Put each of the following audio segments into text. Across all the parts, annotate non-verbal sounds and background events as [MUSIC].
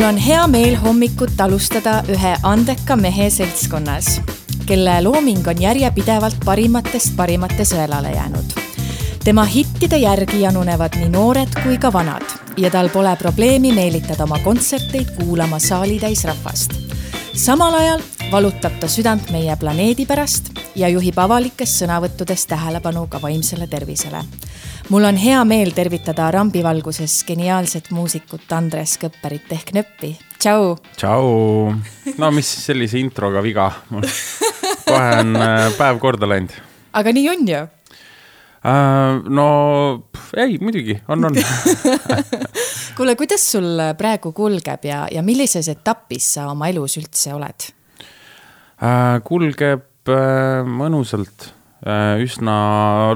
mul on hea meel hommikut alustada ühe andeka mehe seltskonnas, kelle looming on järjepidevalt parimatest parimate sõelale jäänud. tema hittide järgi janunevad nii noored kui ka vanad ja tal pole probleemi meelitada oma kontserteid kuulama saalitäis rahvast. samal ajal valutab ta südant meie planeedi pärast ja juhib avalikes sõnavõttudes tähelepanu ka vaimsele tervisele mul on hea meel tervitada rambivalguses geniaalset muusikut Andres Kõpperit ehk Nöppi. tšau. tšau. no mis sellise introga viga mul kohe on äh, päev korda läinud. aga nii on ju uh,? no ei, muidugi on, on [LAUGHS] kuule, kuidas sul praegu kulgeb ja, ja millises etapis sa oma elus üldse oled uh,? kulgeb uh, mõnusalt üsna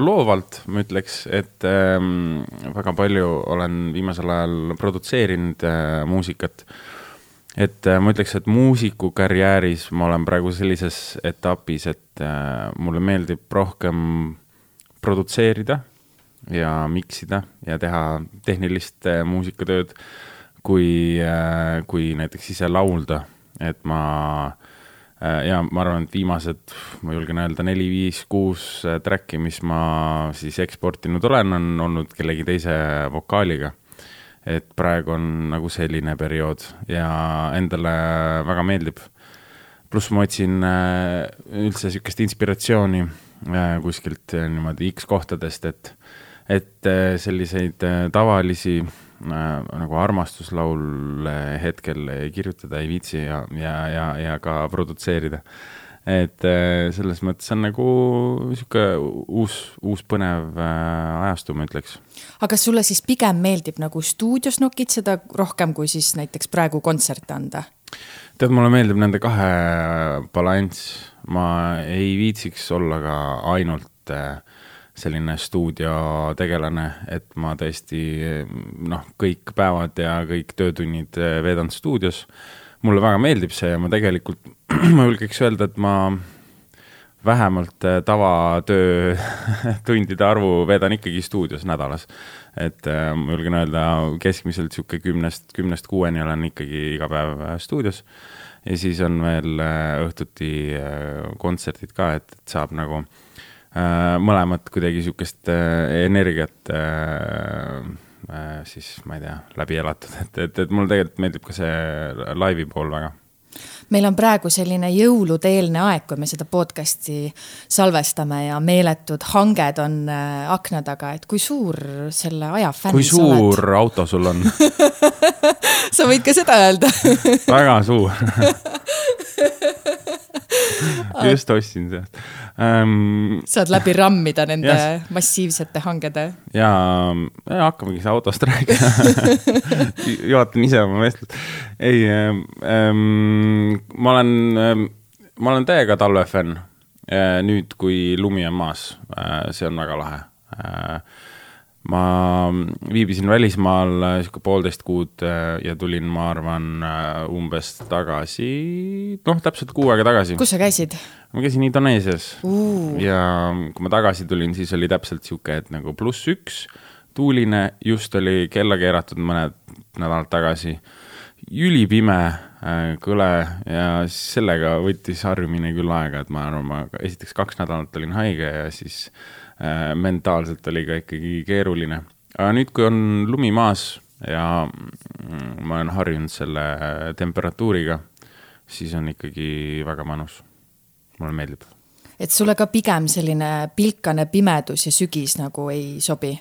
loovalt, ma ütleks, et ähm, väga palju olen viimasel ajal produtseerinud äh, muusikat. et äh, ma ütleks, et muusikukarjääris ma olen praegu sellises etapis, et äh, mulle meeldib rohkem produtseerida ja miksida ja teha tehnilist äh, muusikatööd, kui äh,, kui näiteks ise laulda, et ma äh, Äh, ja ma arvan, et viimased, ma julgen öelda, neli, viis, kuus äh, track'i, mis ma siis eksportinud olen, on olnud kellegi teise vokaaliga. et praegu on nagu selline periood ja endale väga meeldib. pluss ma otsin äh, üldse sihukest inspiratsiooni kuskilt niimoodi X kohtadest, et, et selliseid tavalisi Äh, nagu armastuslaule hetkel kirjutada ei viitsi ja, ja, ja, ja ka produtseerida. et äh, selles mõttes on nagu sihuke uus, uus põnev äh, ajastu, ma ütleks. aga kas sulle siis pigem meeldib nagu stuudios nokitseda rohkem kui siis näiteks praegu kontserte anda? tead, mulle meeldib nende kahe balanss, ma ei viitsiks olla ka ainult äh, selline stuudiotegelane, et ma tõesti noh, kõik päevad ja kõik töötunnid eh, veedan stuudios. mulle väga meeldib see ja ma tegelikult, [CLEARS THROAT] ma julgeks öelda, et ma vähemalt eh, tavatöö [LAUGHS] tundide arvu veedan ikkagi stuudios nädalas. et eh, ma julgen öelda, keskmiselt sihuke kümnest, kümnest kuueni olen ikkagi iga päev stuudios. ja siis on veel õhtuti kontserdid ka, et, et saab nagu Äh, mõlemat kuidagi sihukest äh, energiat äh, siis ma ei tea, läbi elatud, [LAUGHS] et, et, et mulle tegelikult meeldib ka see laivi pool väga. Meil on praegu selline jõulude-eelne aeg, kui me seda podcast'i salvestame ja meeletud hanged on akna taga, et kui suur selle aja fänn sa oled? kui suur auto sul on? [LAUGHS] Sa võid ka seda öelda. Väga suur [LAUGHS] [LAUGHS] just ostsin sealt ähm,. saad läbi rammida nende yes. massiivsete hangede. ja, ja hakkamegi siis autost rääkima [LAUGHS] juhatan ise oma vestlust. ei ähm,, ma olen ma olen täiega talvefänn äh,. nüüd, kui lumi on maas äh,, see on väga lahe äh, ma viibisin välismaal äh, sihuke poolteist kuud äh, ja tulin, ma arvan, äh, umbes tagasi, noh, täpselt kuu aega tagasi. kus sa käisid? ma käisin Indoneesias uh. ja kui ma tagasi tulin, siis oli täpselt sihuke, et nagu pluss üks, tuuline, just oli kella keeratud mõned nädalad tagasi. ülipime, kõle ja sellega võttis harjumine küll aega, et ma arvan, ma esiteks kaks nädalat olin haige ja siis äh, Äh, mentaalselt oli ka ikkagi keeruline. aga nüüd, kui on lumi maas ja mm, ma olen harjunud selle temperatuuriga, siis on ikkagi väga mõnus. mulle meeldib. et sulle ka pigem selline pilkane pimedus ja sügis nagu ei sobi?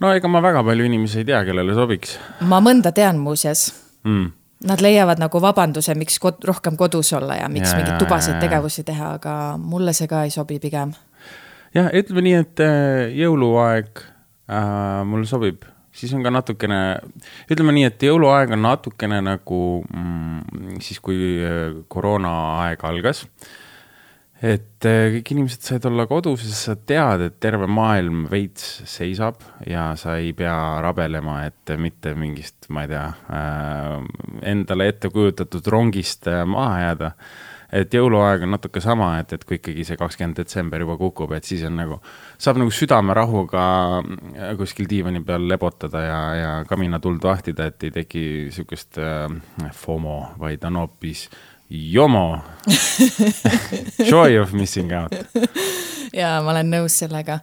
no ega ma väga palju inimesi ei tea, kellele sobiks. ma mõnda tean muuseas mm Nad leiavad nagu vabanduse, miks kod rohkem kodus olla ja miks ja, mingeid tubaseid tegevusi teha, aga mulle see ka ei sobi pigem jah, ütleme nii, et äh, jõuluaeg äh, mulle sobib, siis on ka natukene, ütleme nii, et jõuluaeg on natukene nagu mm, siis, kui äh, koroonaaeg algas. et äh, kõik inimesed said olla kodus ja sa tead, et terve maailm veits seisab ja sa ei pea rabelema, et mitte mingist, ma ei tea äh,, endale ette kujutatud rongist maha jääda et jõuluaeg on natuke sama, et, et kui ikkagi see kakskümmend detsember juba kukub, et siis on nagu, saab nagu südamerahuga kuskil diivani peal lebotada ja, ja kaminatuld vahtida, et ei teki sihukest äh, FOMO, vaid on hoopis JOMO [LAUGHS] Joy of missing out ja ma olen nõus sellega.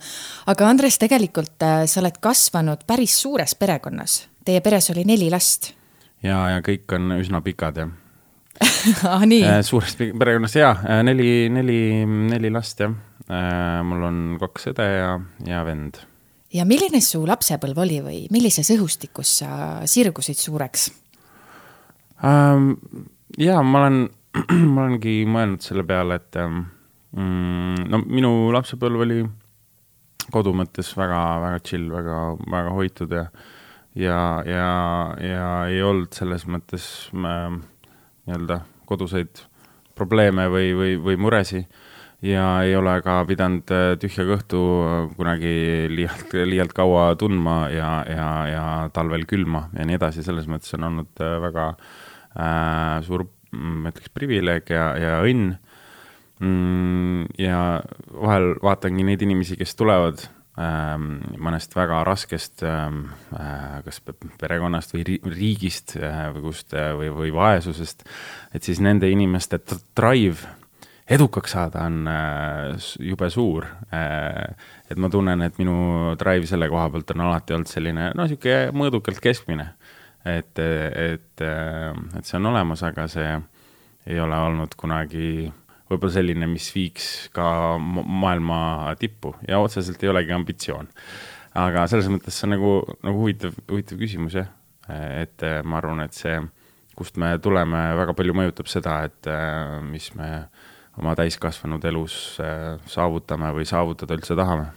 aga Andres, tegelikult äh, sa oled kasvanud päris suures perekonnas. Teie peres oli neli last. ja, ja kõik on üsna pikad, jah [LAUGHS] ah, nii äh,? suures perekonnas jaa, äh, neli, neli, neli last, jah äh,. mul on kaks õde ja, ja vend. ja milline su lapsepõlv oli või millises õhustikus sa sirgusid suureks ähm,? jaa, ma olen, [CLEARS THROAT] ma olengi mõelnud selle peale, et ähm, mm, no minu lapsepõlv oli kodu mõttes väga, väga chill, väga, väga hoitud ja ja, ja, ja ei olnud selles mõttes äh, nii-öelda koduseid probleeme või, või, või muresi ja ei ole ka pidanud äh, tühja kõhtu kunagi liialt, liialt kaua tundma ja, ja, ja talvel külma ja nii edasi, selles mõttes on olnud äh, väga äh, suur, ma ütleks, privileeg ja, ja õnn mm,. ja vahel vaatangi neid inimesi, kes tulevad mõnest väga raskest ähm, äh, kas perekonnast või riigist äh, või kust äh, või, või vaesusest, et siis nende inimeste drive edukaks saada on äh, jube suur äh,. et ma tunnen, et minu drive selle koha pealt on alati olnud selline, no sihuke mõõdukalt keskmine. et, et, et see on olemas, aga see ei ole olnud kunagi võib-olla selline, mis viiks ka maailma tippu. Ja otseselt ei olegi ambitsioon. aga selles mõttes see on nagu, nagu huvitav, huvitav küsimus jah, et ma arvan, et see, kust me tuleme, väga palju mõjutab seda, et mis me oma täiskasvanud elus saavutame või saavutada üldse tahame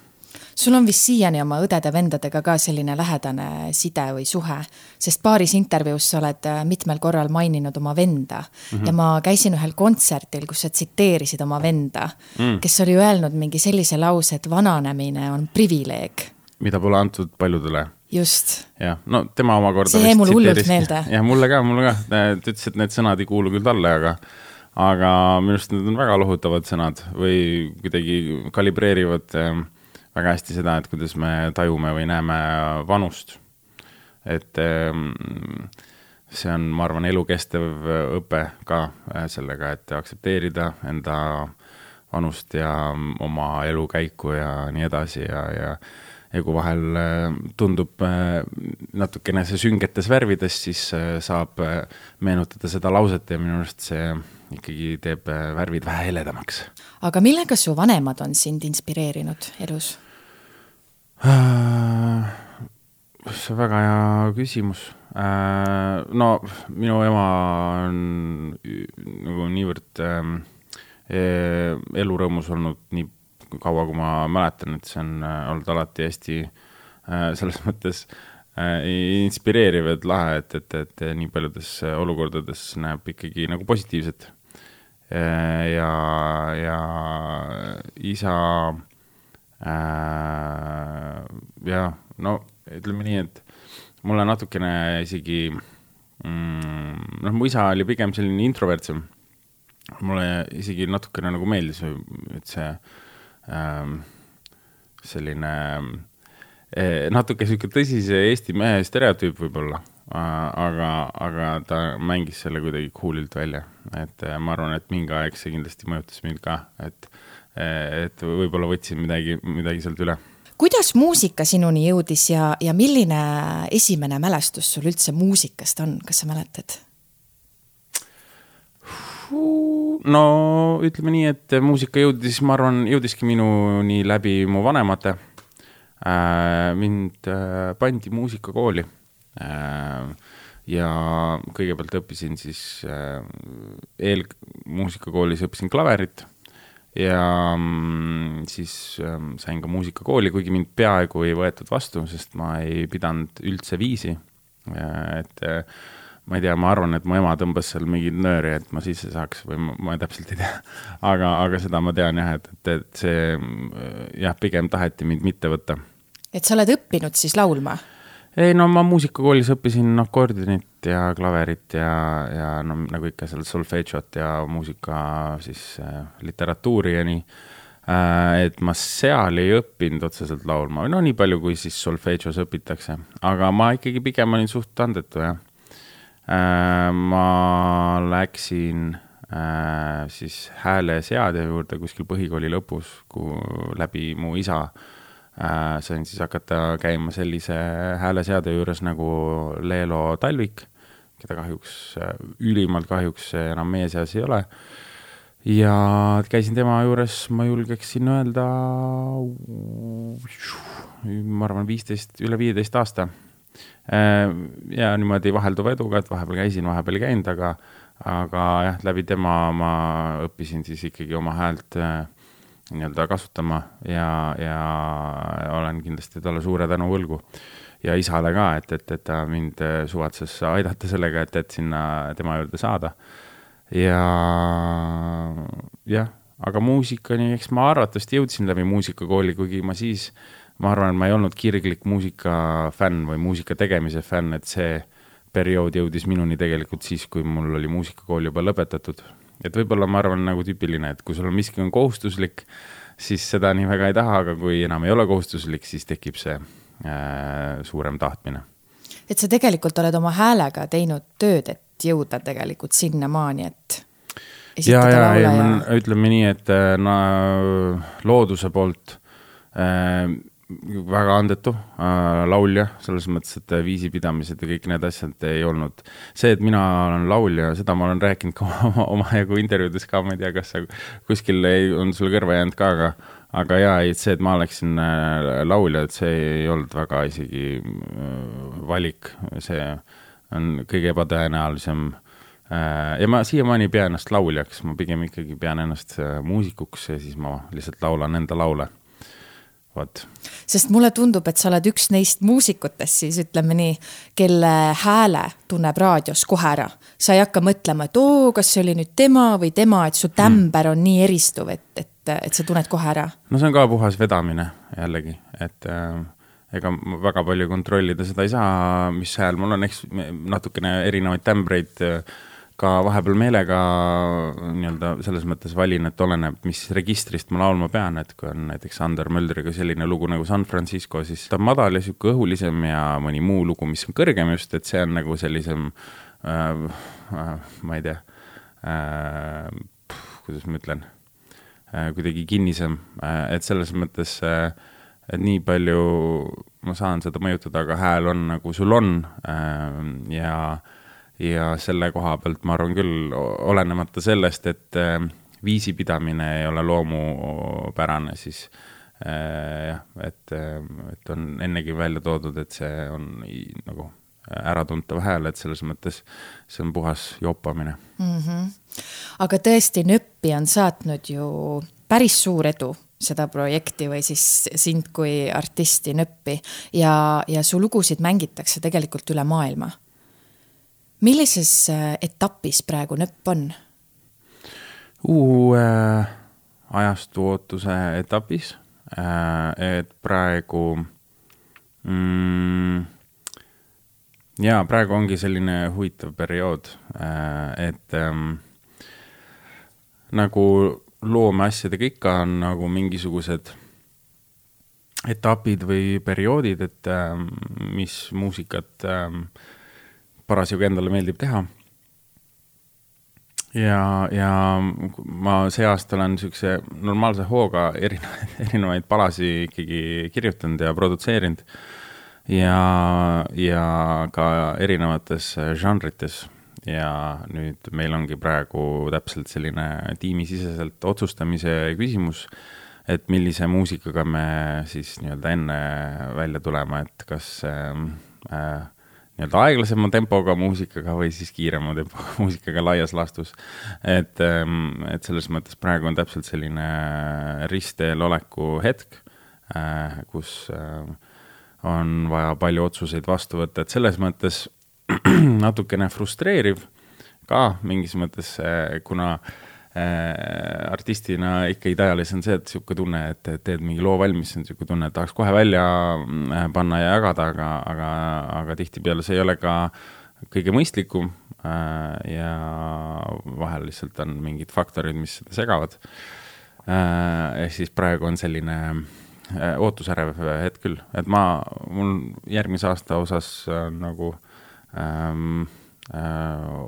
sul on vist siiani oma õdede-vendadega ka selline lähedane side või suhe, sest paaris intervjuus sa oled äh, mitmel korral maininud oma venda mm -hmm. ja ma käisin ühel kontserdil, kus sa tsiteerisid oma venda mm., kes oli öelnud mingi sellise lause, et vananemine on privileeg. mida pole antud paljudele just. jah, no tema omakorda. see jäi mulle hullult meelde. jah, mulle ka, mulle ka, ta ütles, et need sõnad ei kuulu küll talle, aga aga minu arust need on väga lohutavad sõnad või kuidagi kalibreerivad äh, väga hästi seda, et kuidas me tajume või näeme vanust. et ehm, see on, ma arvan, elukestev õpe ka äh, sellega, et aktsepteerida enda vanust ja oma elukäiku ja nii edasi ja, ja ja kui vahel äh, tundub äh, natukene see süngetes värvides, siis saab meenutada seda lauset ja minu arust see ikkagi teeb värvid vähe heledamaks. aga millega su vanemad on sind inspireerinud elus? Äh, see on väga hea küsimus. Äh, no minu ema on nagu niivõrd ähm, e, elurõõmus olnud nii kaua, kui ma mäletan, et see on äh, olnud alati hästi selles [LAUGHS] mõttes inspireeriv, et lahe, et, et, et nii paljudes olukordades näeb ikkagi nagu positiivset. ja, ja isa äh,. jah, no ütleme nii, et mulle natukene isegi mm,, noh, mu isa oli pigem selline introvertsem. mulle isegi natukene nagu meeldis, et see ähm, selline äh, natuke sihuke tõsise Eesti mehe stereotüüp võib-olla aga, aga ta mängis selle kuidagi cool'ilt välja, et äh, ma arvan, et mingi aeg see kindlasti mõjutas mind ka, et et võib-olla võtsin midagi, midagi sealt üle. Kuidas muusika sinuni jõudis ja, ja milline esimene mälestus sul üldse muusikast on, kas sa mäletad? no ütleme nii, et muusika jõudis, ma arvan, jõudiski minuni läbi mu vanemate. Äh, mind äh, pandi muusikakooli. Äh, ja kõigepealt õppisin siis eelmuusikakoolis õppisin klaverit ja mm, siis ähm, sain ka muusikakooli, kuigi mind peaaegu ei võetud vastu, sest ma ei pidanud üldse viisi. et äh, ma ei tea, ma arvan, et mu ema tõmbas seal mingeid nööri, et ma sisse saaks või ma, ma täpselt ei tea. [LAUGHS] aga, aga seda ma tean jah, et, et, et see äh, jah, pigem taheti mind mitte võtta. et sa oled õppinud siis laulma? ei no ma muusikakoolis õppisin akordionit ja klaverit ja, ja no nagu ikka seal solfedžot ja muusika siis äh, literatuuri ja nii äh,. et ma seal ei õppinud otseselt laulma, no nii palju, kui siis solfedžos õpitakse, aga ma ikkagi pigem olin suht andetu jah äh,. ma läksin äh, siis hääleseadja juurde kuskil põhikooli lõpus, kui läbi mu isa äh, sain siis hakata käima sellise hääleseade juures nagu Leelo Talvik, keda kahjuks, äh, ülimalt kahjuks enam meie seas ei ole. ja käisin tema juures, ma julgeksin öelda, ma arvan, viisteist, üle viieteist aasta. Äh, ja niimoodi vahelduva eduga, et vahepeal käisin, vahepeal ei käinud, aga, aga jah, läbi tema ma õppisin siis ikkagi oma häält äh, nii-öelda kasutama ja, ja olen kindlasti talle suure tänu võlgu. Ja isale ka, et, et, et ta mind suvatses aidata sellega, et, et sinna tema juurde saada. ja jah, aga muusikani, eks ma arvatavasti jõudsin läbi muusikakooli, kuigi ma siis, ma arvan, ma ei olnud kirglik muusikafänn või muusika tegemise fänn, et see periood jõudis minuni tegelikult siis, kui mul oli muusikakool juba lõpetatud et võib-olla ma arvan nagu tüüpiline, et kui sul on miski on kohustuslik, siis seda nii väga ei taha, aga kui enam ei ole kohustuslik, siis tekib see äh, suurem tahtmine. et sa tegelikult oled oma häälega teinud tööd, et jõuda tegelikult sinnamaani, et ja, ja, ja, ja ütleme nii, et äh, no, looduse poolt äh, väga andetu äh, laulja, selles mõttes, et viisipidamised ja kõik need asjad ei olnud. see, et mina olen laulja, seda ma olen rääkinud ka [LAUGHS] oma, omajagu intervjuudes ka, ma ei tea, kas sa kuskil ei, on sulle kõrva jäänud ka, aga aga jaa, ei, see, et ma oleksin äh, laulja, et see ei olnud väga isegi äh, valik, see on kõige ebatõenäolisem äh, ja ma siiamaani ei pea ennast lauljaks, ma pigem ikkagi pean ennast muusikuks ja siis ma lihtsalt laulan enda laule vot. sest mulle tundub, et sa oled üks neist muusikutest siis ütleme nii, kelle hääle tunneb raadios kohe ära. sa ei hakka mõtlema, et oo, kas see oli nüüd tema või tema, et su tämber on nii eristuv, et, et, et sa tunned kohe ära. no see on ka puhas vedamine jällegi, et äh, ega väga palju kontrollida seda ei saa, mis hääl mul on, eks natukene erinevaid tämbreid äh, ka vahepeal meelega nii-öelda selles mõttes valin, et oleneb, mis registrist ma laulma pean, et kui on näiteks Sander Möldriga selline lugu nagu San Francisco, siis ta on madal ja sihuke õhulisem ja mõni muu lugu, mis on kõrgem just, et see on nagu sellisem äh,, äh, ma ei tea äh,, kuidas ma ütlen äh,, kuidagi kinnisem äh,, et selles mõttes äh, et nii palju ma saan seda mõjutada, aga hääl on nagu sul on äh, ja äh, ja selle koha pealt ma arvan küll, olenemata sellest, et äh, viisipidamine ei ole loomupärane, siis äh, jah, et, äh, et on ennegi välja toodud, et see on nagu äratuntav hääl, et selles mõttes see on puhas jopamine mm. -hmm. aga tõesti, Nöppi on saatnud ju päris suur edu seda projekti või siis sind kui artisti Nöppi ja, ja su lugusid mängitakse tegelikult üle maailma millises äh, etapis praegu nõpp on? uue äh, ajastu ootuse etapis äh,, et praegu mm, jaa, praegu ongi selline huvitav periood äh,, et ähm, nagu loomeasjadega ikka on nagu mingisugused etapid või perioodid, et ähm, mis muusikat ähm, parasjagu endale meeldib teha. ja, ja ma see aasta olen niisuguse normaalse hooga [LAUGHS] erinevaid, erinevaid palasi ikkagi kirjutanud ja produtseerinud. ja, ja ka erinevates žanrites ja nüüd meil ongi praegu täpselt selline tiimisiseselt otsustamise küsimus, et millise muusikaga me siis nii-öelda enne välja tuleme, et kas äh, nii-öelda aeglasema tempoga muusikaga või siis kiirema tempoga [LAUGHS] muusikaga laias laastus. et, ähm, et selles mõttes praegu on täpselt selline ristteel oleku hetk, äh, kus äh, on vaja palju otsuseid vastu võtta, et selles mõttes [CLEARS THROAT] natukene frustreeriv ka mingis mõttes, äh, kuna äh, artistina ikka ideaalis on see, et niisugune tunne, et teed mingi loo valmis, on niisugune tunne, et tahaks kohe välja äh, panna ja jagada, aga, aga, aga tihtipeale see ei ole ka kõige mõistlikum ja vahel lihtsalt on mingid faktorid, mis seda segavad. ehk siis praegu on selline ootusärev hetk küll, et ma, mul järgmise aasta osas nagu ähm,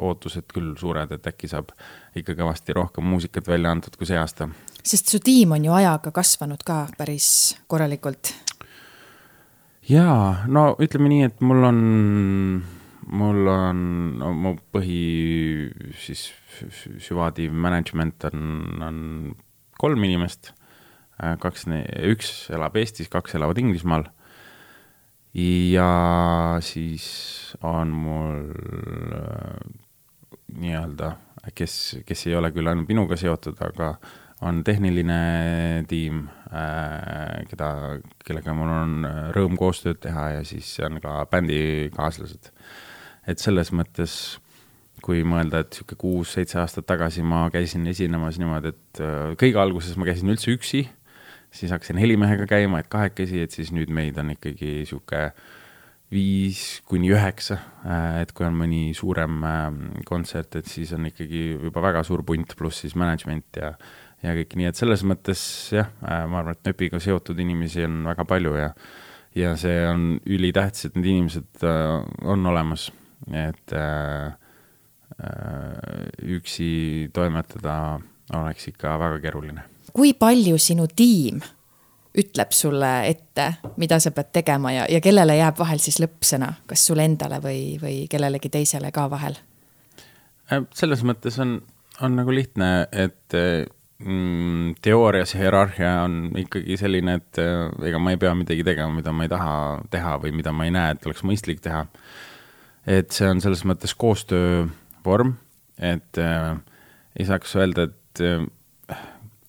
ootused küll suured, et äkki saab ikka kõvasti rohkem muusikat välja antud kui see aasta. sest su tiim on ju ajaga kasvanud ka päris korralikult. jaa, no ütleme nii, et mul on, mul on no,, mu põhi siis süvatiiv management on, on kolm inimest, kaks, üks elab Eestis, kaks elavad Inglismaal ja siis on mul äh, nii-öelda, kes, kes ei ole küll ainult minuga seotud, aga on tehniline tiim äh,, keda, kellega mul on rõõm koostööd teha ja siis on ka bändikaaslased. et selles mõttes, kui mõelda, et sihuke kuus-seitse aastat tagasi ma käisin esinemas niimoodi, et äh, kõige alguses ma käisin üldse üksi siis hakkasin helimehega käima, et kahekesi, et siis nüüd meid on ikkagi sihuke viis kuni üheksa, et kui on mõni suurem ähm, kontsert, et siis on ikkagi juba väga suur punt, pluss siis management ja ja kõik, nii et selles mõttes jah, äh, ma arvan, et nööpiga seotud inimesi on väga palju ja ja see on ülitähtis, et need inimesed äh, on olemas, et äh, äh, üksi toimetada oleks ikka väga keeruline. Kui palju sinu tiim ütleb sulle ette, mida sa pead tegema ja, ja kellele jääb vahel siis lõppsõna, kas sulle endale või, või kellelegi teisele ka vahel? Äh, selles mõttes on, on nagu lihtne, et mm, teoorias hierarhia on ikkagi selline, et äh, ega ma ei pea midagi tegema, mida ma ei taha teha või mida ma ei näe, et oleks mõistlik teha. et see on selles mõttes koostöövorm, et äh, ei saaks öelda, et äh,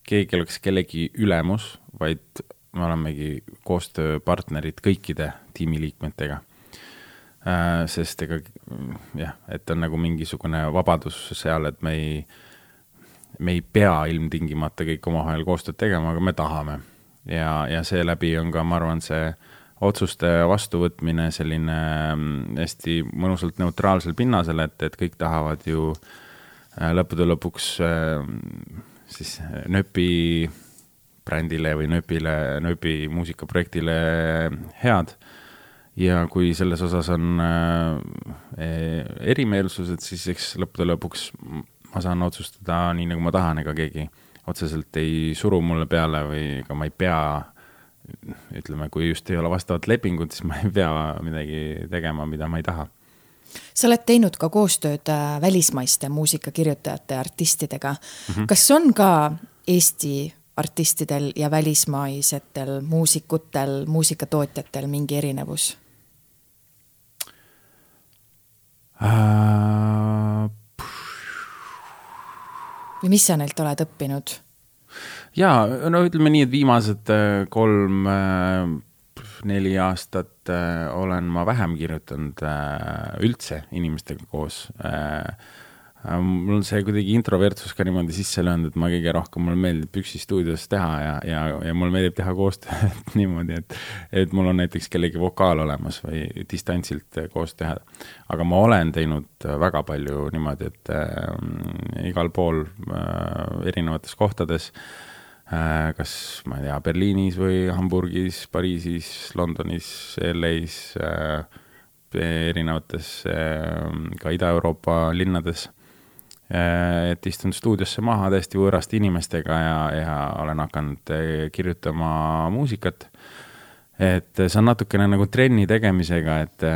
keegi oleks kellegi ülemus, vaid me olemegi koostööpartnerid kõikide tiimiliikmetega. Äh, sest ega jah, et on nagu mingisugune vabadus seal, et me ei, me ei pea ilmtingimata kõik omavahel koostööd tegema, aga me tahame. ja, ja seeläbi on ka, ma arvan, see otsuste vastuvõtmine selline mm, hästi mõnusalt neutraalsel pinnasel, et, et kõik tahavad ju äh, lõppude lõpuks äh, siis Nööpi brändile või Nööpile, Nööpi muusikaprojektile head. ja kui selles osas on äh, erimeelsused, siis eks lõppude lõpuks ma saan otsustada nii, nagu ma tahan, ega keegi otseselt ei suru mulle peale või ega ma ei pea, ütleme, kui just ei ole vastavat lepingut, siis ma ei pea midagi tegema, mida ma ei taha sa oled teinud ka koostööd äh, välismaiste muusikakirjutajate ja artistidega mm. -hmm. kas on ka Eesti artistidel ja välismaisetel muusikutel, muusikatootjatel mingi erinevus uh...? või mis sa neilt oled õppinud? jaa, no ütleme nii, et viimased äh, kolm neli aastat äh, olen ma vähem kirjutanud äh, üldse inimestega koos äh,. Äh mul on see kuidagi introvertsus ka niimoodi sisse löönud, et ma kõige rohkem, mulle meeldib üksi stuudios teha ja, ja, ja mulle meeldib teha koostööd [LAUGHS] niimoodi, et, et mul on näiteks kellegi vokaal olemas või distantsilt koos teha. aga ma olen teinud väga palju niimoodi, et äh, igal pool äh, erinevates kohtades äh, Äh, kas ma ei tea, Berliinis või Hamburgis, Pariisis, Londonis, LA-s, äh, erinevates äh, ka Ida-Euroopa linnades. Et istun stuudiosse maha täiesti võõraste inimestega ja, ja olen hakanud kirjutama muusikat. et see on natukene nagu trenni tegemisega, et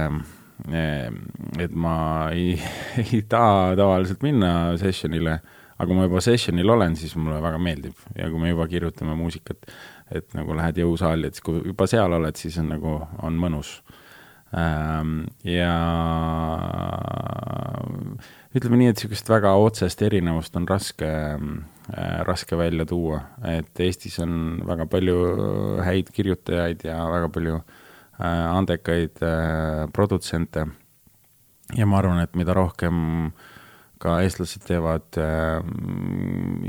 et ma ei, [LAUGHS] ei taha tavaliselt minna sessionile aga kui ma juba sessionil olen, siis mulle väga meeldib ja kui me juba kirjutame muusikat, et nagu lähed jõusaali, et kui juba seal oled, siis on nagu, on mõnus ähm,. ja ütleme nii, et niisugust väga otsest erinevust on raske äh,, raske välja tuua, et Eestis on väga palju häid kirjutajaid ja väga palju äh, andekaid äh, produtsente. ja ma arvan, et mida rohkem äh, ka eestlased teevad äh,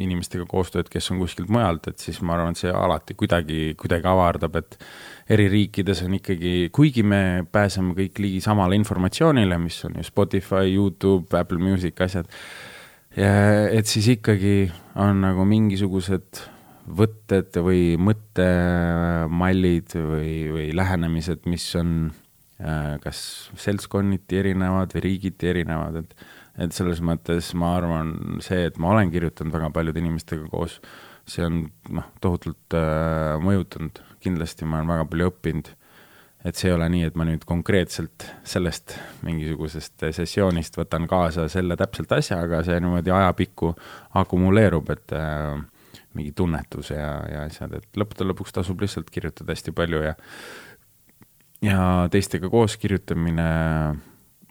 inimestega koostööd, kes on kuskilt mujalt, et siis ma arvan, et see alati kuidagi, kuidagi avardab, et eri riikides on ikkagi, kuigi me pääseme kõik ligi samale informatsioonile, mis on ju Spotify, Youtube, Apple Music, asjad, et siis ikkagi on nagu mingisugused võtted või mõttemallid või, või lähenemised, mis on äh, kas seltskonniti erinevad või riigiti erinevad, et et selles mõttes ma arvan, see, et ma olen kirjutanud väga paljude inimestega koos, see on noh, tohutult äh, mõjutanud, kindlasti ma olen väga palju õppinud. et see ei ole nii, et ma nüüd konkreetselt sellest mingisugusest sessioonist võtan kaasa selle täpselt asja, aga see niimoodi ajapikku akumuleerub, et äh, mingi tunnetus ja, ja asjad, et lõppude lõpuks tasub lihtsalt kirjutada hästi palju ja ja teistega koos kirjutamine,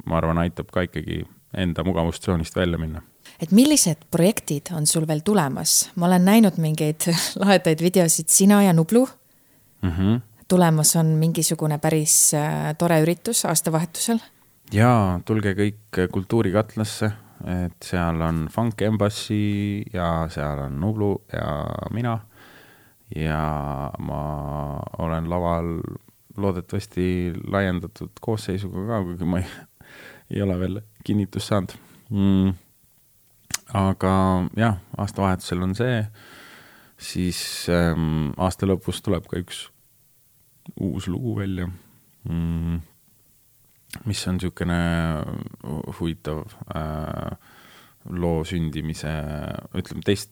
ma arvan, aitab ka ikkagi enda mugavustsoonist välja minna. et millised projektid on sul veel tulemas? ma olen näinud mingeid [LAUGHS] lahedaid videosid, sina ja Nublu mm. -hmm. tulemas on mingisugune päris äh, tore üritus aastavahetusel. jaa, tulge kõik Kultuurikatlasse, et seal on Funk Embassy ja seal on Nublu ja mina. ja ma olen laval loodetavasti laiendatud koosseisuga ka, kuigi ma ei, ei ole veel kinnitust saanud. Mm.. aga jah, aastavahetusel on see, siis ähm, aasta lõpus tuleb ka üks uus lugu välja. Mm,, mis on niisugune huvitav äh, loo sündimise, ütleme teist,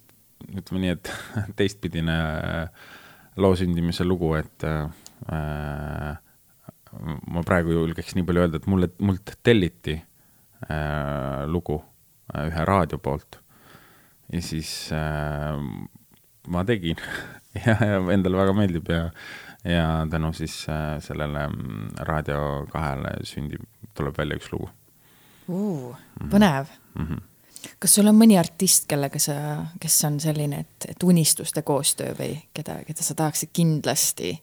ütleme nii, et [LAUGHS] teistpidine äh, loo sündimise lugu, et äh, ma praegu julgeks nii palju öelda, et mulle, mult telliti äh, lugu äh, ühe raadio poolt. ja siis äh, ma tegin [LAUGHS] ja, ja endale väga meeldib ja, ja tänu siis äh, sellele mm, Raadio kahele sündib, tuleb välja üks lugu uh,. põnev mm. -hmm kas sul on mõni artist, kellega sa, kes on selline, et, et unistuste koostöö või keda, keda sa tahaksid kindlasti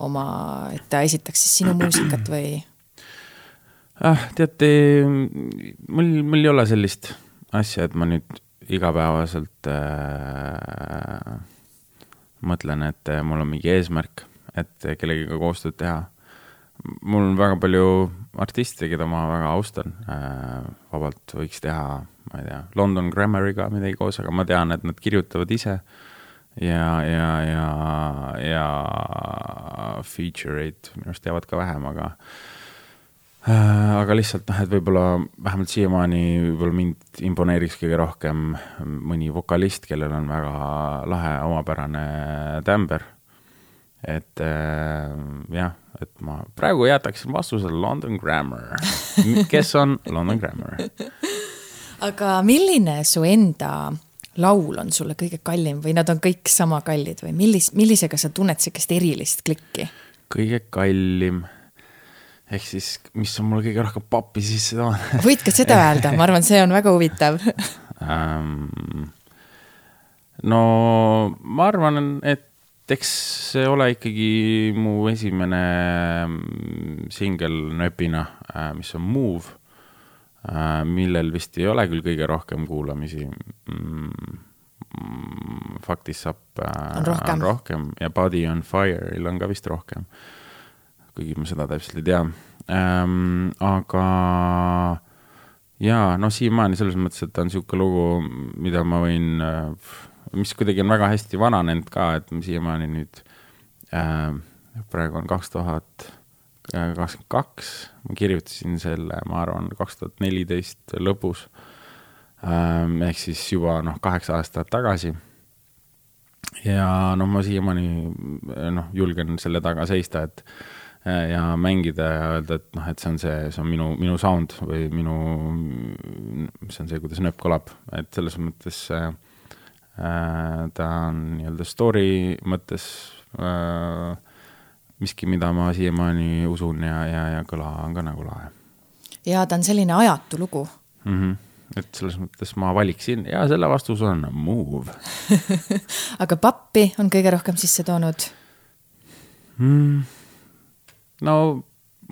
oma, et ta esitaks siis sinu muusikat või? ah, teate, mul, mul ei ole sellist asja, et ma nüüd igapäevaselt äh, mõtlen, et mul on mingi eesmärk, et kellegiga koostööd teha. mul on väga palju artiste, keda ma väga austan äh,, vabalt võiks teha, ma ei tea, London Grammariga midagi koos, aga ma tean, et nad kirjutavad ise ja, ja, ja, ja feature eid minu arust teevad ka vähem, aga Äh, aga lihtsalt noh, et võib-olla vähemalt siiamaani võib-olla mind imponeeriks kõige rohkem mõni vokalist, kellel on väga lahe omapärane tämber. et äh, jah, et ma praegu jätaksin vastuse London Grammar. kes on London Grammar? [LAUGHS] aga milline su enda laul on sulle kõige kallim või nad on kõik sama kallid või millis, millisega sa tunned sihukest erilist klikki? kõige kallim ehk siis, mis on mulle kõige rohkem pappi sisse toonud [LAUGHS] võid ka seda öelda, ma arvan, see on väga huvitav um,. [LAUGHS] no ma arvan, et eks see ole ikkagi mu esimene mm, singel nööpina, äh, mis on Move, millel vist ei ole küll kõige rohkem kuulamisi mm, faktis saab äh, on rohkem. on rohkem ja Body on Fire'il on ka vist rohkem kuigi ma seda täpselt ei tea ähm,. aga jaa, noh, siiamaani selles mõttes, et ta on niisugune lugu, mida ma võin, äh, mis kuidagi on väga hästi vananenud ka, et siiamaani nüüd äh,, praegu on kaks tuhat kakskümmend kaks, ma kirjutasin selle, ma arvan, kaks tuhat neliteist lõpus ähm,. ehk siis juba noh, kaheksa aastat tagasi ja noh, ma siiamaani noh, julgen selle taga seista, et Äh, ja mängida ja öelda, et noh, et see on see, see on minu, minu sound või minu, see on see, kuidas nööp kõlab, et selles mõttes äh, ta on nii-öelda story mõttes äh, miski, mida ma siiamaani usun ja, ja, ja kõla on ka nagu lahe. ja ta on selline ajatu lugu mm. -hmm et selles mõttes ma valiksin ja selle vastus on move [LAUGHS] aga pappi on kõige rohkem sisse toonud mm.? no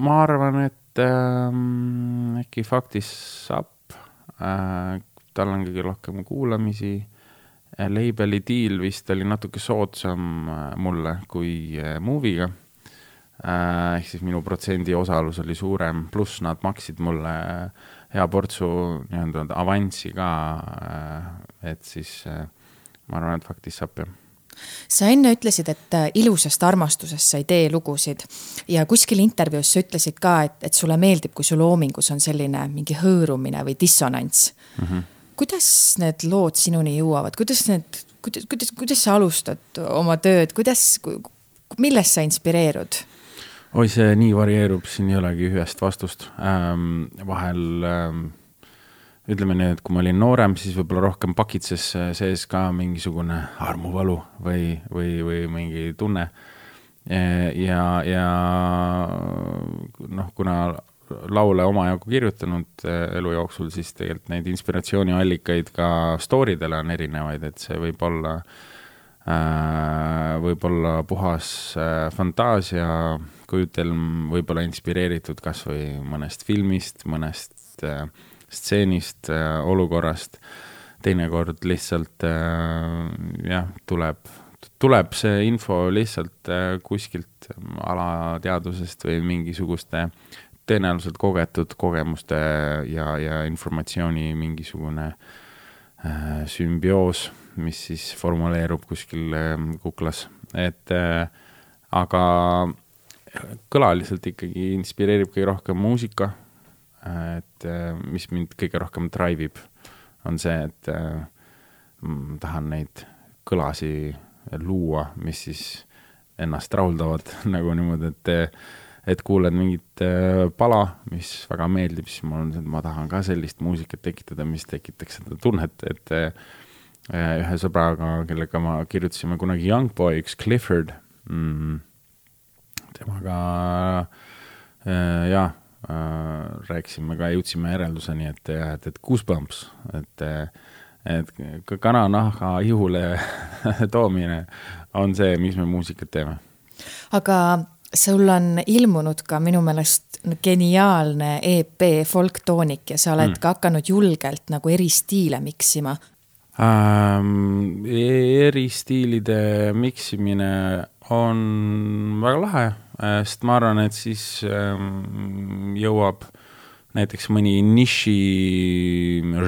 ma arvan, et ähm, äkki faktis saab äh,, tal on kõige rohkem kuulamisi äh,. Label'i deal vist oli natuke soodsam äh, mulle kui äh, Movie'ga äh,. Ehk siis minu protsendi osalus oli suurem, pluss nad maksid mulle äh, hea portsu nii-öelda avanssi ka äh,. et siis äh, ma arvan, et faktis saab jah sa enne ütlesid, et äh, ilusast armastusest sa ei tee lugusid ja kuskil intervjuus sa ütlesid ka, et, et sulle meeldib, kui su loomingus on selline mingi hõõrumine või dissonants mm. -hmm. kuidas need lood sinuni jõuavad, kuidas need, kuidas, kuidas, kuidas sa alustad oma tööd, kuidas, millest sa inspireerud? Oi, see nii varieerub, siin ei olegi ühest vastust ähm,. vahel ähm, ütleme nii, et kui ma olin noorem, siis võib-olla rohkem pakitses sees ka mingisugune armuvalu või, või, või mingi tunne. ja, ja noh, kuna laule omajagu kirjutanud eh, elu jooksul, siis tegelikult neid inspiratsiooniallikaid ka story dele on erinevaid, et see võib olla äh,, võib olla puhas äh, fantaasia kujutelm, võib-olla inspireeritud kas või mõnest filmist, mõnest äh, stseenist, äh, olukorrast. teinekord lihtsalt äh, jah, tuleb, tuleb see info lihtsalt äh, kuskilt alateadvusest või mingisuguste tõenäoliselt kogetud kogemuste ja, ja informatsiooni mingisugune äh, sümbioos, mis siis formuleerub kuskil äh, kuklas, et äh, aga kõlaliselt ikkagi inspireerib kõige rohkem muusika. Et äh, mis mind kõige rohkem drive ib, on see, et äh, tahan neid kõlasi luua, mis siis ennast rahuldavad [LAUGHS] nagu niimoodi, et et kuuled mingit äh, pala, mis väga meeldib, siis mul on see, et ma tahan ka sellist muusikat tekitada, mis tekitaks seda tunnet, et ühe sõbraga, kellega ma kirjutasime kunagi Young Boy, üks Clifford mm,, temaga äh, jaa, Äh, rääkisime ka, jõudsime järelduseni, et, et, et goosebumps, et, et ka kananaha ihule [LAUGHS] toomine on see, miks me muusikat teeme. aga sul on ilmunud ka minu meelest geniaalne EP Folktoonik ja sa oled mm. ka hakanud julgelt nagu eri stiile miksima ähm,. eristiilide miksimine on väga lahe sest ma arvan, et siis ähm, jõuab näiteks mõni niši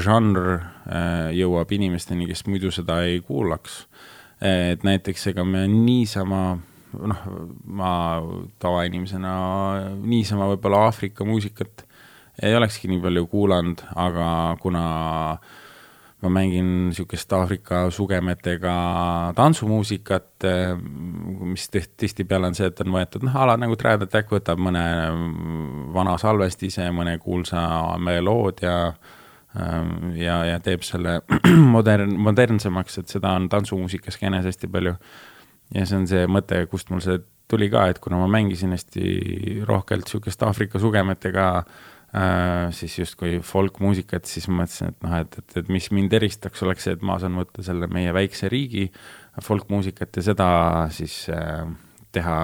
žanr äh, jõuab inimesteni, kes muidu seda ei kuulaks. et näiteks ega me niisama, noh, ma tavainimesena niisama võib-olla Aafrika muusikat ei olekski nii palju kuulanud, aga kuna äh, ma mängin niisugust Aafrika sugemetega tantsumuusikat, mis tihtipeale on see, et on võetud, noh, ala nagu Trad Attack võtab mõne vana salvestise, mõne kuulsa meloodia ja, ja teeb selle [CLEARS THROAT] modern, modernsemaks, et seda on tantsumuusikas skeenes hästi palju. ja see on see mõte, kust mul see tuli ka, et kuna ma mängisin hästi rohkelt niisugust Aafrika sugemetega Äh, siis justkui folkmuusikat, siis ma mõtlesin, et noh, et, et, et mis mind eristaks, oleks see, et ma saan võtta selle meie väikse riigi folkmuusikat ja seda siis äh, teha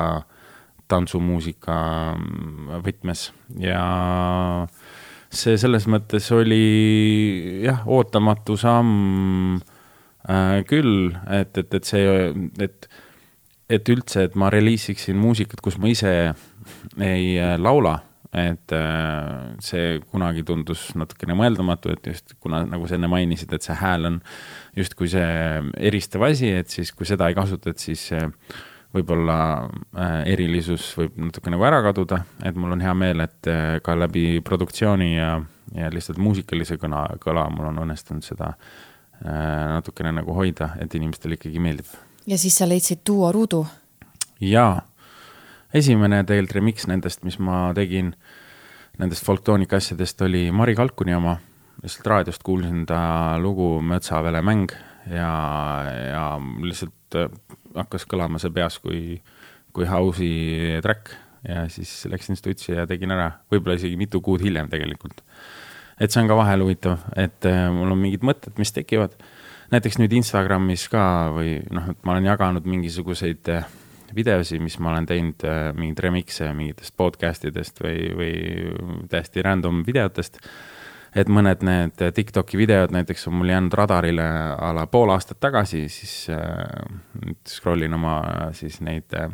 tantsumuusika mm, võtmes. Ja see selles mõttes oli jah, ootamatu samm äh, küll, et, et, et see, et, et üldse, et ma reliisiksin muusikat, kus ma ise ei äh, laula et äh, see kunagi tundus natukene mõeldamatu, et just kuna, nagu sa enne mainisid, et see hääl on justkui see eristav asi, et siis kui seda ei kasuta, et siis võib-olla äh, erilisus võib natuke nagu ära kaduda, et mul on hea meel, et äh, ka läbi produktsiooni ja, ja lihtsalt muusikalise kõna, kõla mul on õnnestunud seda natukene nagu hoida, et inimestele ikkagi meeldib. ja siis sa leidsid duo Ruudu? jaa esimene tegelikult remix nendest, mis ma tegin, nendest folktoonika asjadest oli Mari Kalkuni oma, lihtsalt raadiost kuulsin ta lugu Metsavele mäng ja, ja lihtsalt äh, hakkas kõlama see peas kui, kui house'i track. Ja siis läksin stutsi ja tegin ära, võib-olla isegi mitu kuud hiljem tegelikult. et see on ka vahel huvitav, et äh, mul on mingid mõtted, mis tekivad, näiteks nüüd Instagramis ka või noh, et ma olen jaganud mingisuguseid äh, videosi, mis ma olen teinud, äh, mingeid remix'e mingitest podcast idest või, või täiesti random videotest. et mõned need Tiktoki videod näiteks on mul jäänud radarile a la pool aastat tagasi, siis äh, scroll in oma siis neid äh,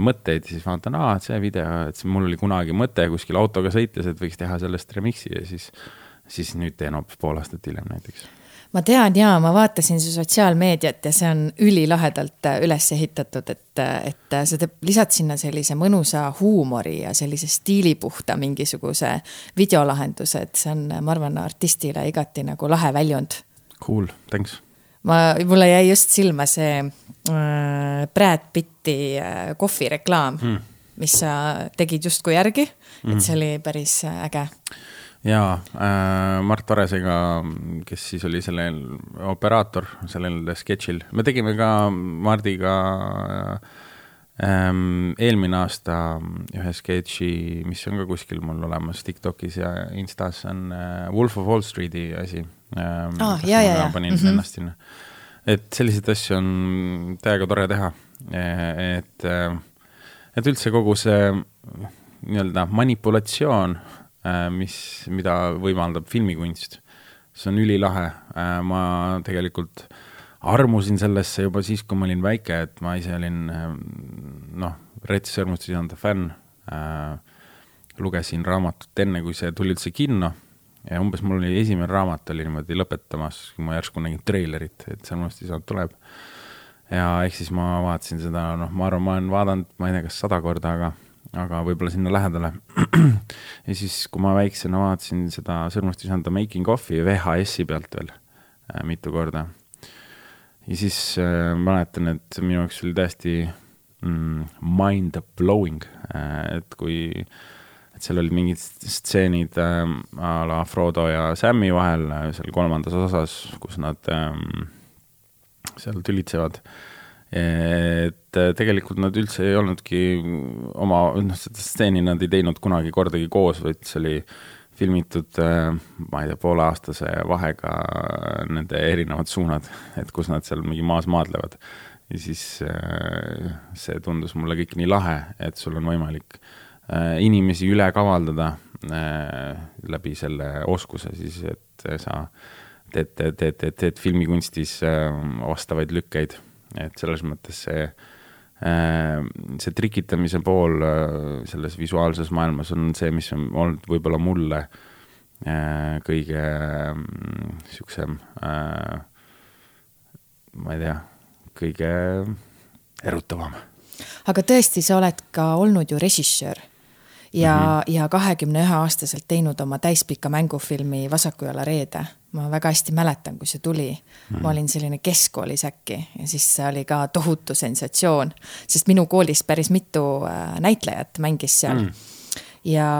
mõtteid, siis vaatan, aa, et see video, et mul oli kunagi mõte kuskil autoga sõites, et võiks teha sellest remix'i ja siis, siis nüüd teen hoopis pool aastat hiljem näiteks ma tean ja ma vaatasin su sotsiaalmeediat ja see on ülilahedalt äh, üles ehitatud, et, äh, et äh, sa teeb, lisad sinna sellise mõnusa huumori ja sellise stiilipuhta mingisuguse videolahenduse, et see on, ma arvan, artistile igati nagu lahe väljund. Cool, thanks. ma, mulle jäi just silma see äh, Brad Pitti äh, kohvireklaam mm., mis sa tegid justkui järgi, et hmm. see oli päris äge jaa äh,, Mart Varesega, kes siis oli sellel operaator sellel sketšil, me tegime ka Mardiga ähm, eelmine aasta ühe sketši, mis on ka kuskil mul olemas Tiktokis ja Instas, on äh, Wolf of Wall Street'i asi ähm,. Ah, ja, ja, ja. panin mm -hmm. ennast sinna. et selliseid asju on täiega tore teha, et, äh, et üldse kogu see nii-öelda manipulatsioon Äh, mis, mida võimaldab filmikunst. see on ülilahe, äh, ma tegelikult armusin sellesse juba siis, kui ma olin väike, et ma ise olin äh, noh, Rets Sõrmustusisanda fänn äh,. lugesin raamatut enne, kui see tuli üldse kinno ja umbes mul oli esimene raamat oli niimoodi lõpetamas, kui ma järsku nägin treilerit, et Sõrmustusisand tuleb. ja ehk siis ma vaatasin seda, noh, ma arvan, ma olen vaadanud, ma ei tea, kas sada korda, aga aga võib-olla sinna lähedale. ja siis, kui ma väiksena vaatasin seda Sõrmustisanda Making of'i VHS-i pealt veel äh, mitu korda. ja siis äh, mäletan, et minu jaoks oli täiesti mm, mind blowing äh,, et kui, et seal olid mingid stseenid äh, a la Frodo ja Sam'i vahel äh, seal kolmandas osas, kus nad äh, seal tülitsevad äh, et äh, tegelikult nad üldse ei olnudki oma, noh, seda stseeni nad ei teinud kunagi kordagi koos, vaid see oli filmitud, äh, ma ei tea, pooleaastase vahega nende erinevad suunad, et kus nad seal mingi maas maadlevad. ja siis äh, see tundus mulle kõik nii lahe, et sul on võimalik inimesi üle kavaldada läbi selle oskuse siis, et sa teed, teed, teed, teed, teed filmikunstis vastavaid lükkeid et selles mõttes see, äh, see trikitamise pool äh, selles visuaalses maailmas on see, mis on olnud võib-olla mulle äh, kõige niisugusem, ma ei tea, kõige erutavam. aga tõesti, sa oled ka olnud ju režissöör ja mm, -hmm. ja kahekümne ühe aastaselt teinud oma täispika mängufilmi Vasaku jala reede. Ma väga hästi mäletan, kui see tuli mm. ma olin selline keskkoolis äkki ja siis see oli ka tohutu sensatsioon, sest minu koolis päris mitu äh, näitlejat mängis seal mm. ja,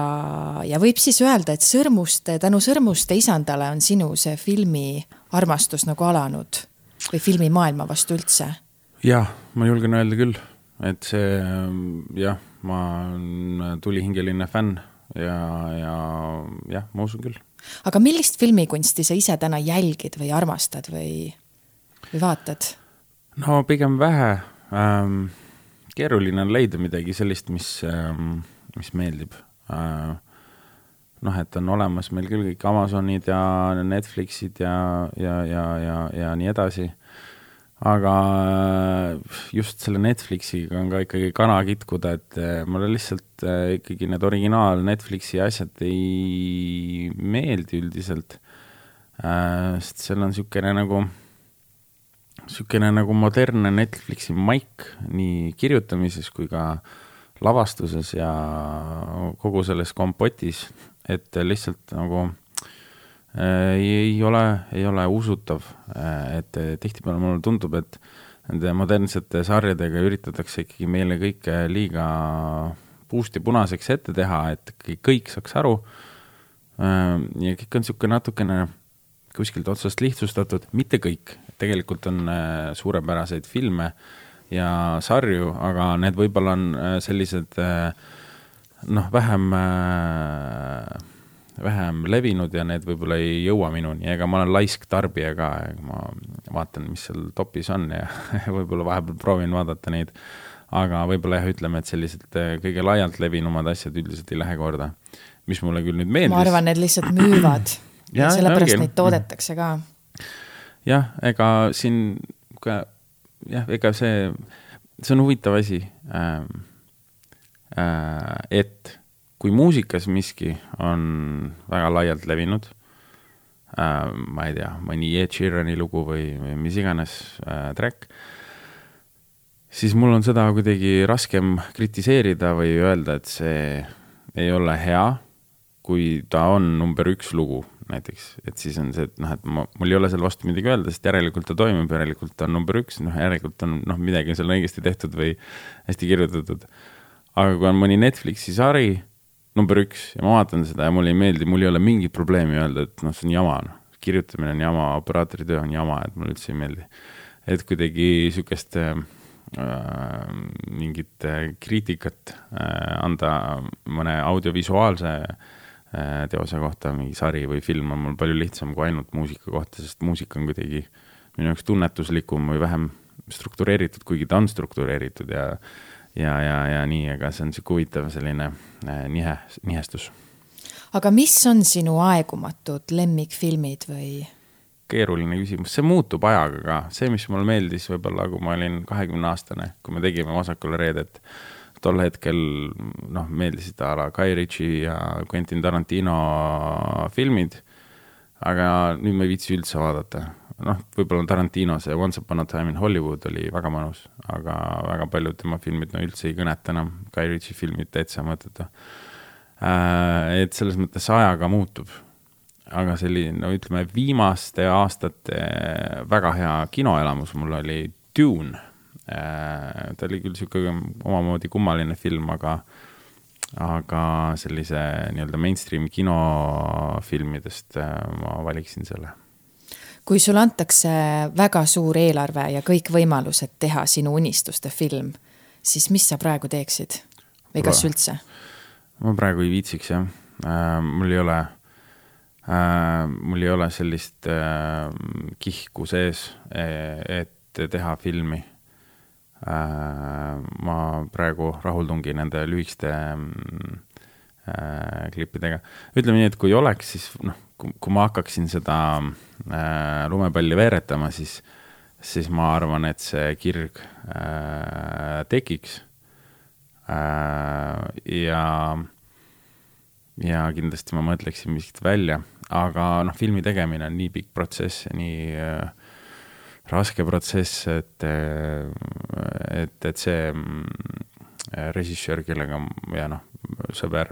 ja võib siis öelda, et Sõrmuste, tänu Sõrmuste isandale on sinu see filmi armastus nagu alanud või filmimaailma vastu üldse? jah, ma julgen öelda küll, et see jah ma olen tulihingeline fänn ja, ja jah, ma usun küll. Aga millist filmikunsti sa ise täna jälgid või armastad või, või vaatad? no pigem vähe ähm,. keeruline on leida midagi sellist, mis ähm,, mis meeldib äh, noh, et on olemas meil küll kõik Amazonid ja Netflixid ja, ja, ja, ja, ja nii edasi aga äh, just selle Netflixiga on ka ikkagi kana kitkuda, et äh, mulle lihtsalt äh, ikkagi need originaal Netflixi asjad ei meeldi üldiselt. sest seal on niisugune nagu, niisugune nagu modernne Netflixi maik nii kirjutamises kui ka lavastuses ja kogu selles kompotis, et lihtsalt nagu ei ole, ei ole usutav, äh, et tihtipeale mulle tundub, et nende modernsete sarjadega üritatakse ikkagi meile kõike liiga puust ja punaseks ette teha, et kõik saaks aru. Äh, ja kõik on niisugune natukene kuskilt otsast lihtsustatud, mitte kõik, tegelikult on suurepäraseid filme ja sarju, aga need võib-olla on sellised noh, vähem äh, vähem levinud ja need võib-olla ei jõua minuni, ega ma olen laisk tarbija ka, ma vaatan, mis seal topis on ja [LAUGHS] võib-olla vahepeal proovin vaadata neid aga võib-olla jah, ütleme, et sellised äh, kõige laialt levinumad asjad üldiselt ei lähe korda. mis mulle küll nüüd meeldis. ma arvan, need lihtsalt müüvad [CLEARS THROAT] ja, ja sellepärast neid toodetakse ka. jah, ega siin ka jah, ega see, see on huvitav asi äh,. Äh, et kui muusikas miski on väga laialt levinud äh,, ma ei tea, mõni Ed Sheerani lugu või, või mis iganes äh, track, siis mul on seda kuidagi raskem kritiseerida või öelda, et see ei ole hea, kui ta on number üks lugu näiteks, et siis on see, et noh, et ma, mul ei ole selle vastu midagi öelda, sest järelikult ta toimib, järelikult ta on number üks, noh, järelikult on noh, midagi seal õigesti tehtud või hästi kirjutatud. aga kui on mõni Netflixi sari number üks ja ma vaatan seda ja mulle ei meeldi, mul ei ole mingit probleemi öelda, et noh, see on jama, noh. kirjutamine on jama, operaatori töö on jama, et mulle üldse ei meeldi. et kuidagi sihukest äh, mingit äh, kriitikat äh, anda mõne audiovisuaalse äh, teose kohta, mingi sari või film on mul palju lihtsam kui ainult muusika kohta, sest muusika on kuidagi minu jaoks tunnetuslikum või vähem struktureeritud, kuigi ta on struktureeritud ja ja, ja, ja nii, aga see on sihuke huvitav selline äh, nihe, nihestus. aga mis on sinu aegumatud lemmikfilmid või? keeruline küsimus, see muutub ajaga ka, see, mis mulle meeldis võib-olla, kui ma olin kahekümne aastane, kui me tegime Vasakule reedet, tol hetkel noh, meeldisid a la Guy Ritchie ja Quentin Tarantino filmid, aga nüüd ma ei viitsi üldse vaadata noh, võib-olla Tarantino see Once upon a time in Hollywood oli väga mõnus, aga väga paljud tema filmid no üldse ei kõneta enam, Guy Ritchie filmid täitsa mõttetu äh,. et selles mõttes ajaga muutub. aga selline, no ütleme, viimaste aastate väga hea kinoelamus mul oli Dune äh,. ta oli küll sihuke omamoodi kummaline film, aga aga sellise nii-öelda mainstream kinofilmidest äh, ma valiksin selle kui sulle antakse väga suur eelarve ja kõik võimalused teha sinu unistuste film, siis mis sa praegu teeksid või kas üldse? ma praegu ei viitsiks jah äh,, mul ei ole äh,, mul ei ole sellist äh, kihku sees, et teha filmi äh,. ma praegu rahuldungi nende lühikeste äh, klippidega. ütleme nii, et kui oleks, siis noh, kui ma hakkaksin seda äh, lumepalli veeretama, siis, siis ma arvan, et see kirg äh, tekiks äh,. ja, ja kindlasti ma mõtleksin miskit välja, aga noh, filmi tegemine on nii pikk protsess ja nii äh, raske protsess, et, äh, et, et see äh, režissöör, kellega ja noh, sõber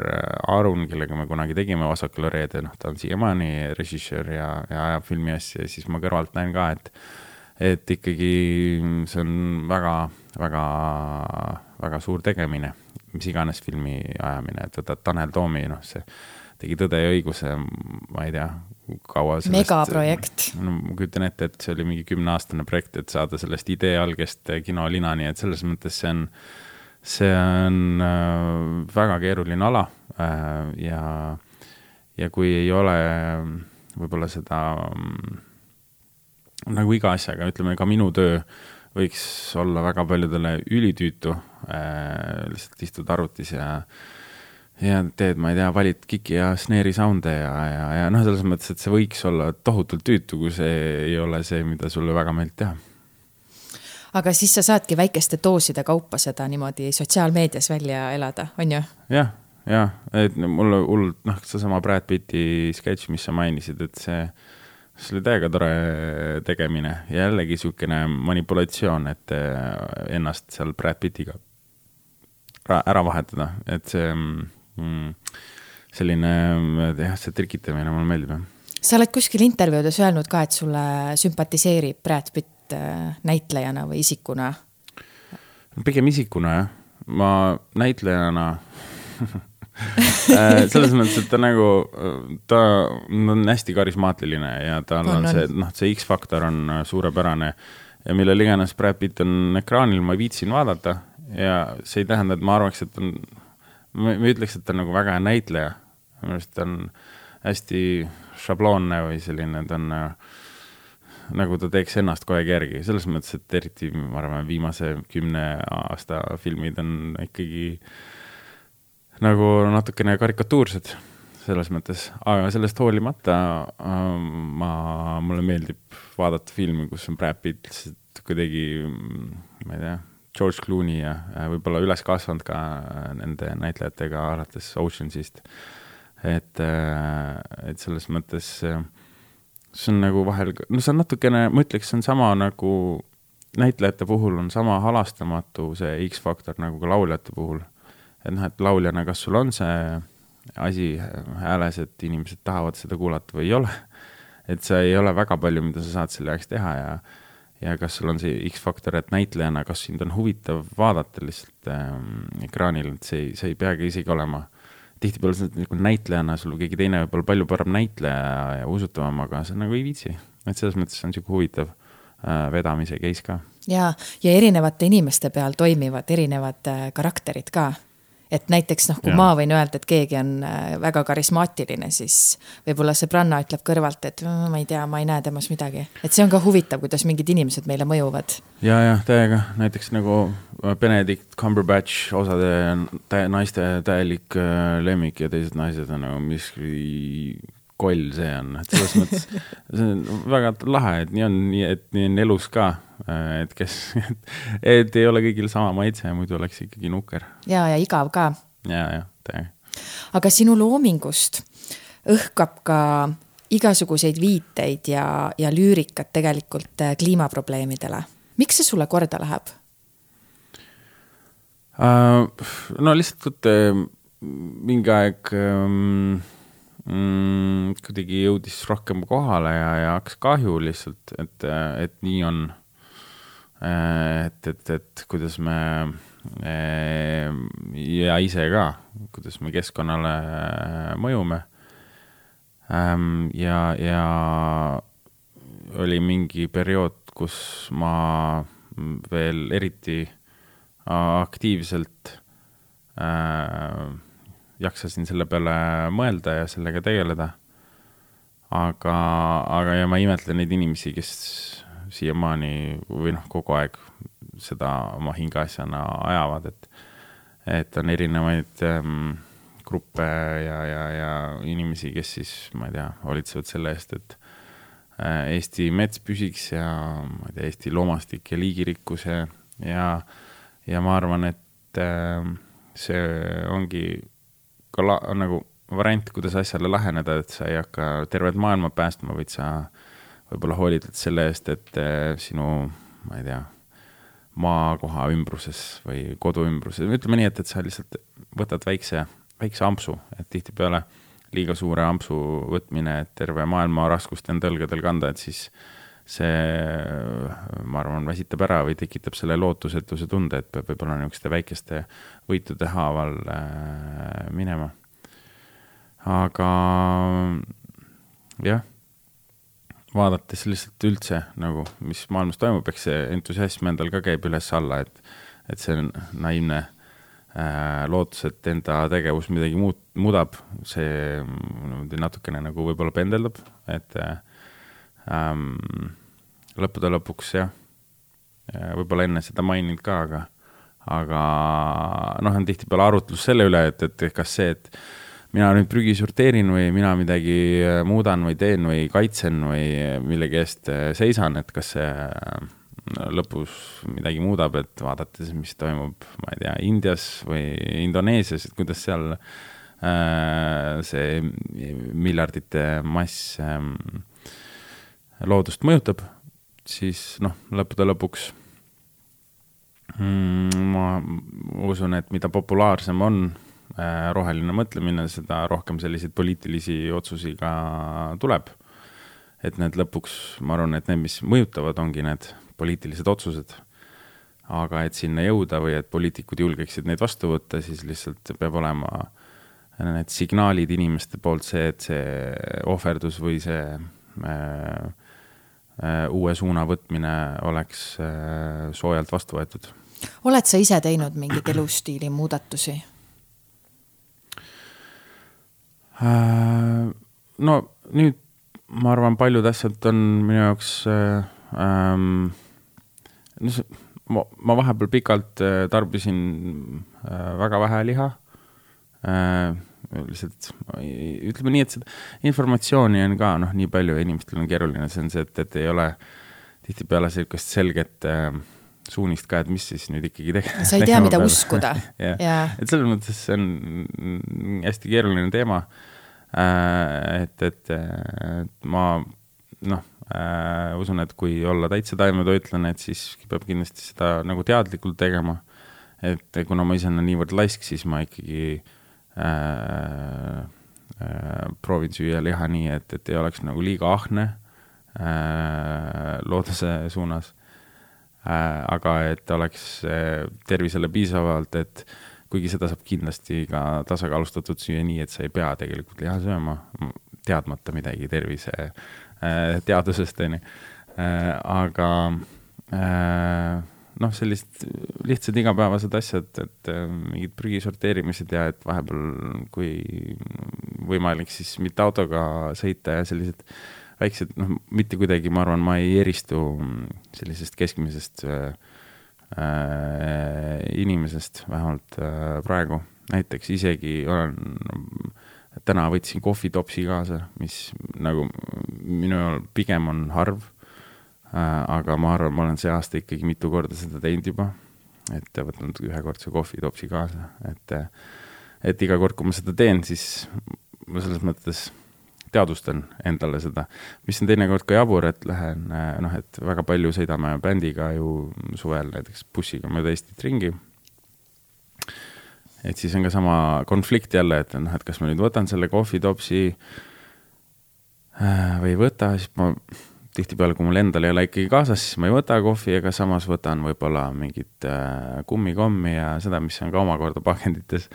Arun, kellega me kunagi tegime Vasakule reede, noh, ta on siiamaani režissöör ja, ja ajab filmi asja ja siis ma kõrvalt näen ka, et et ikkagi see on väga, väga, väga suur tegemine, mis iganes filmi ajamine, et võtad Tanel Toomi, noh, see tegi Tõde ja õiguse, ma ei tea, kaua sellest. megaprojekt. no ma kujutan ette, et see oli mingi kümneaastane projekt, et saada sellest idee algest kinolinani, et selles mõttes see on see on äh, väga keeruline ala äh, ja, ja kui ei ole võib-olla seda mm, nagu iga asjaga, ütleme ka minu töö võiks olla väga paljudele ülitüütu äh,. lihtsalt istud arvutis ja, ja teed, ma ei tea, valid kiki ja snare'i sound'e ja, ja, ja noh, selles mõttes, et see võiks olla tohutult tüütu, kui see ei ole see, mida sulle väga meeldib teha aga siis sa saadki väikeste dooside kaupa seda niimoodi sotsiaalmeedias välja elada, on ju? jah, jah, et mulle hullult, noh, seesama Brad Pitti sketš, mis sa mainisid, et see, see oli täiega tore tegemine. Ja jällegi niisugune manipulatsioon, et eh, ennast seal Brad Pittiga ära vahetada, et see mm, selline jah, see trikitamine mulle meeldib, jah. Sa oled kuskil intervjuudes öelnud ka, et sulle sümpatiseerib Brad Pitt näitlejana või isikuna? pigem isikuna jah, ma näitlejana [LAUGHS] äh, selles mõttes, et ta nagu, ta on hästi karismaatiline ja tal on, on see, noh, see X-faktor on suurepärane ja millal iganes Brad Pitt on ekraanil, ma viitsin vaadata ja see ei tähenda, et ma arvaks, et on, ma ei ütleks, et ta on nagu väga hea näitleja. minu arust ta on hästi šabloonne või selline, ta on äh, nagu ta teeks ennast kogu aeg järgi, selles mõttes, et eriti ma arvan, viimase kümne aasta filmid on ikkagi nagu natukene karikatuursed selles mõttes, aga sellest hoolimata äh, ma, mulle meeldib vaadata filmi, kus on Brad Pitt lihtsalt kuidagi, ma ei tea, George Clooney ja võib-olla üles kasvanud ka nende näitlejatega alates Oceansist. et, äh, et selles mõttes see on nagu vahel, no see on natukene, ma ütleks, see on sama nagu näitlejate puhul on sama halastamatu see X-faktor nagu ka lauljate puhul. et noh, et lauljana, kas sul on see asi hääles, et inimesed tahavad seda kuulata või ei ole. et see ei ole väga palju, mida sa saad selle jaoks teha ja, ja kas sul on see X-faktor, et näitlejana, kas sind on huvitav vaadata lihtsalt ähm, ekraanil, et see, see ei peagi isegi olema. Tihtipeale sa nagu näitlejana, sul keegi teine võib olla palju parem näitleja ja usutavam, aga sa nagu ei viitsi. et selles mõttes on sihuke huvitav äh, vedamise case ka. ja, ja erinevate inimeste peal toimivad erinevad äh, karakterid ka et näiteks noh, kui ja. ma võin öelda, et keegi on äh, väga karismaatiline, siis võib-olla sõbranna ütleb kõrvalt, et ma ei tea, ma ei näe temas midagi. et see on ka huvitav, kuidas mingid inimesed meile mõjuvad. ja, ja täiega, näiteks nagu äh, Benedict Cumberbatch, osade tä naiste täielik äh, lemmik ja teised naised on nagu miski koll see on, et selles mõttes [LAUGHS] see on väga lahe, et nii on, nii et nii on elus ka Äh, et kes, [LAUGHS] et ei ole kõigil sama maitse, muidu oleks ikkagi nukker. ja, ja igav ka. ja, ja, täiega. aga sinu loomingust õhkab ka igasuguseid viiteid ja, ja lüürikat tegelikult äh, kliimaprobleemidele. miks see sulle korda läheb uh,? no lihtsalt mingi aeg um, mm, kuidagi jõudis rohkem kohale ja, ja hakkas kahju lihtsalt, et, et nii on et, et, et kuidas me ja ise ka, kuidas me keskkonnale mõjume. Ähm, ja, ja oli mingi periood, kus ma veel eriti aktiivselt äh, jaksasin selle peale mõelda ja sellega tegeleda. aga, aga ja ma imetlen neid inimesi, kes siiamaani või noh, kogu aeg seda oma hingeasjana ajavad, et, et on erinevaid ähm, gruppe ja, ja, ja inimesi, kes siis, ma ei tea, hoolitsevad selle eest, et äh, Eesti mets püsiks ja ma ei tea, Eesti loomastik ja liigirikkus ja, ja, ja ma arvan, et äh, see ongi ka la, nagu variant, kuidas asjale läheneda, et sa ei hakka tervet maailma päästma, vaid sa äh, võib-olla hoolitsed selle eest, et eh, sinu, ma ei tea, maakoha ümbruses või kodu ümbruses, ütleme nii, et, et sa lihtsalt võtad väikse, väikse ampsu, et tihtipeale liiga suure ampsu võtmine, et terve maailma raskust enda õlgadel kanda, et siis see, ma arvan, väsitab ära või tekitab selle lootusetuse tunde, et peab võib-olla niisuguste väikeste võitude haaval äh, minema. aga jah vaadates lihtsalt üldse nagu, mis maailmas toimub, eks see entusiasm endal ka käib üles-alla, et, et see on naiivne äh, lootus, et enda tegevus midagi muud, muudab, see niimoodi natukene nagu võib-olla pendeldab, et äh, ähm, lõppude lõpuks jah, võib-olla enne seda maininud ka, aga, aga noh, on tihtipeale arutlus selle üle, et, et kas see, et mina nüüd prügi sorteerin või mina midagi äh, muudan või teen või kaitsen või millegi eest äh, seisan, et kas see äh, lõpus midagi muudab, et vaadates, mis toimub, ma ei tea, Indias või Indoneesias, et kuidas seal äh, see miljardite mass äh, loodust mõjutab, siis noh, lõppude lõpuks mm, ma usun, et mida populaarsem on Äh, roheline mõtlemine, seda rohkem selliseid poliitilisi otsusi ka tuleb. et need lõpuks, ma arvan, et need, mis mõjutavad, ongi need poliitilised otsused. aga et sinna jõuda või et poliitikud julgeksid neid vastu võtta, siis lihtsalt peab olema need signaalid inimeste poolt see, et see ohverdus või see äh, äh, uue suuna võtmine oleks äh, soojalt vastu võetud. oled sa ise teinud mingeid elustiili muudatusi? Äh, no nüüd ma arvan, paljud asjad on minu jaoks äh, ähm,, no see, ma, ma vahepeal pikalt äh, tarbisin äh, väga vähe liha äh,. lihtsalt ütleme nii, et seda informatsiooni on ka noh, nii palju ja inimestel on keeruline, see on see, et, et ei ole tihtipeale sihukest selget äh, suunist ka, et mis siis nüüd ikkagi tegema. sa ei tea, mida [LAUGHS] uskuda [LAUGHS] yeah.. et selles mõttes see on hästi keeruline teema äh,. et, et, et ma noh äh,, usun, et kui olla täitsa taimetoitlane, et siis peab kindlasti seda nagu teadlikult tegema. et kuna ma ise olen niivõrd laisk, siis ma ikkagi äh, äh, proovin süüa liha nii, et, et ei oleks nagu liiga ahne äh, looduse suunas. Aga et oleks äh, tervisele piisavalt, et kuigi seda saab kindlasti ka tasakaalustatud süüa nii, et sa ei pea tegelikult liha sööma, teadmata midagi tervise Äh, teadusest, on ju. Äh, aga äh, noh, sellised lihtsad igapäevased asjad, et mingid prügi sorteerimised ja et vahepeal, kui võimalik, siis mitte autoga sõita ja sellised väiksed, noh, mitte kuidagi, ma arvan, ma ei eristu sellisest keskmisest äh, inimesest, vähemalt äh, praegu. näiteks isegi olen täna võtsin kohvitopsi kaasa, mis nagu minu pigem on harv äh,. aga ma arvan, ma olen see aasta ikkagi mitu korda seda teinud juba. et võtnud ühekordse kohvitopsi kaasa, et, et iga kord, kui ma seda teen, siis ma selles mõttes teadvustan endale seda, mis on teinekord ka jabur, et lähen noh, et väga palju sõidame bändiga ju suvel näiteks bussiga mööda Eestit ringi et siis on ka sama konflikt jälle, et noh, et kas ma nüüd võtan selle kohvitopsi äh, või ei võta, siis ma tihtipeale, kui mul endal ei ole ikkagi kaasas, siis ma ei võta kohvi, aga samas võtan võib-olla mingit äh, kummikommi ja seda, mis on ka omakorda pakendites.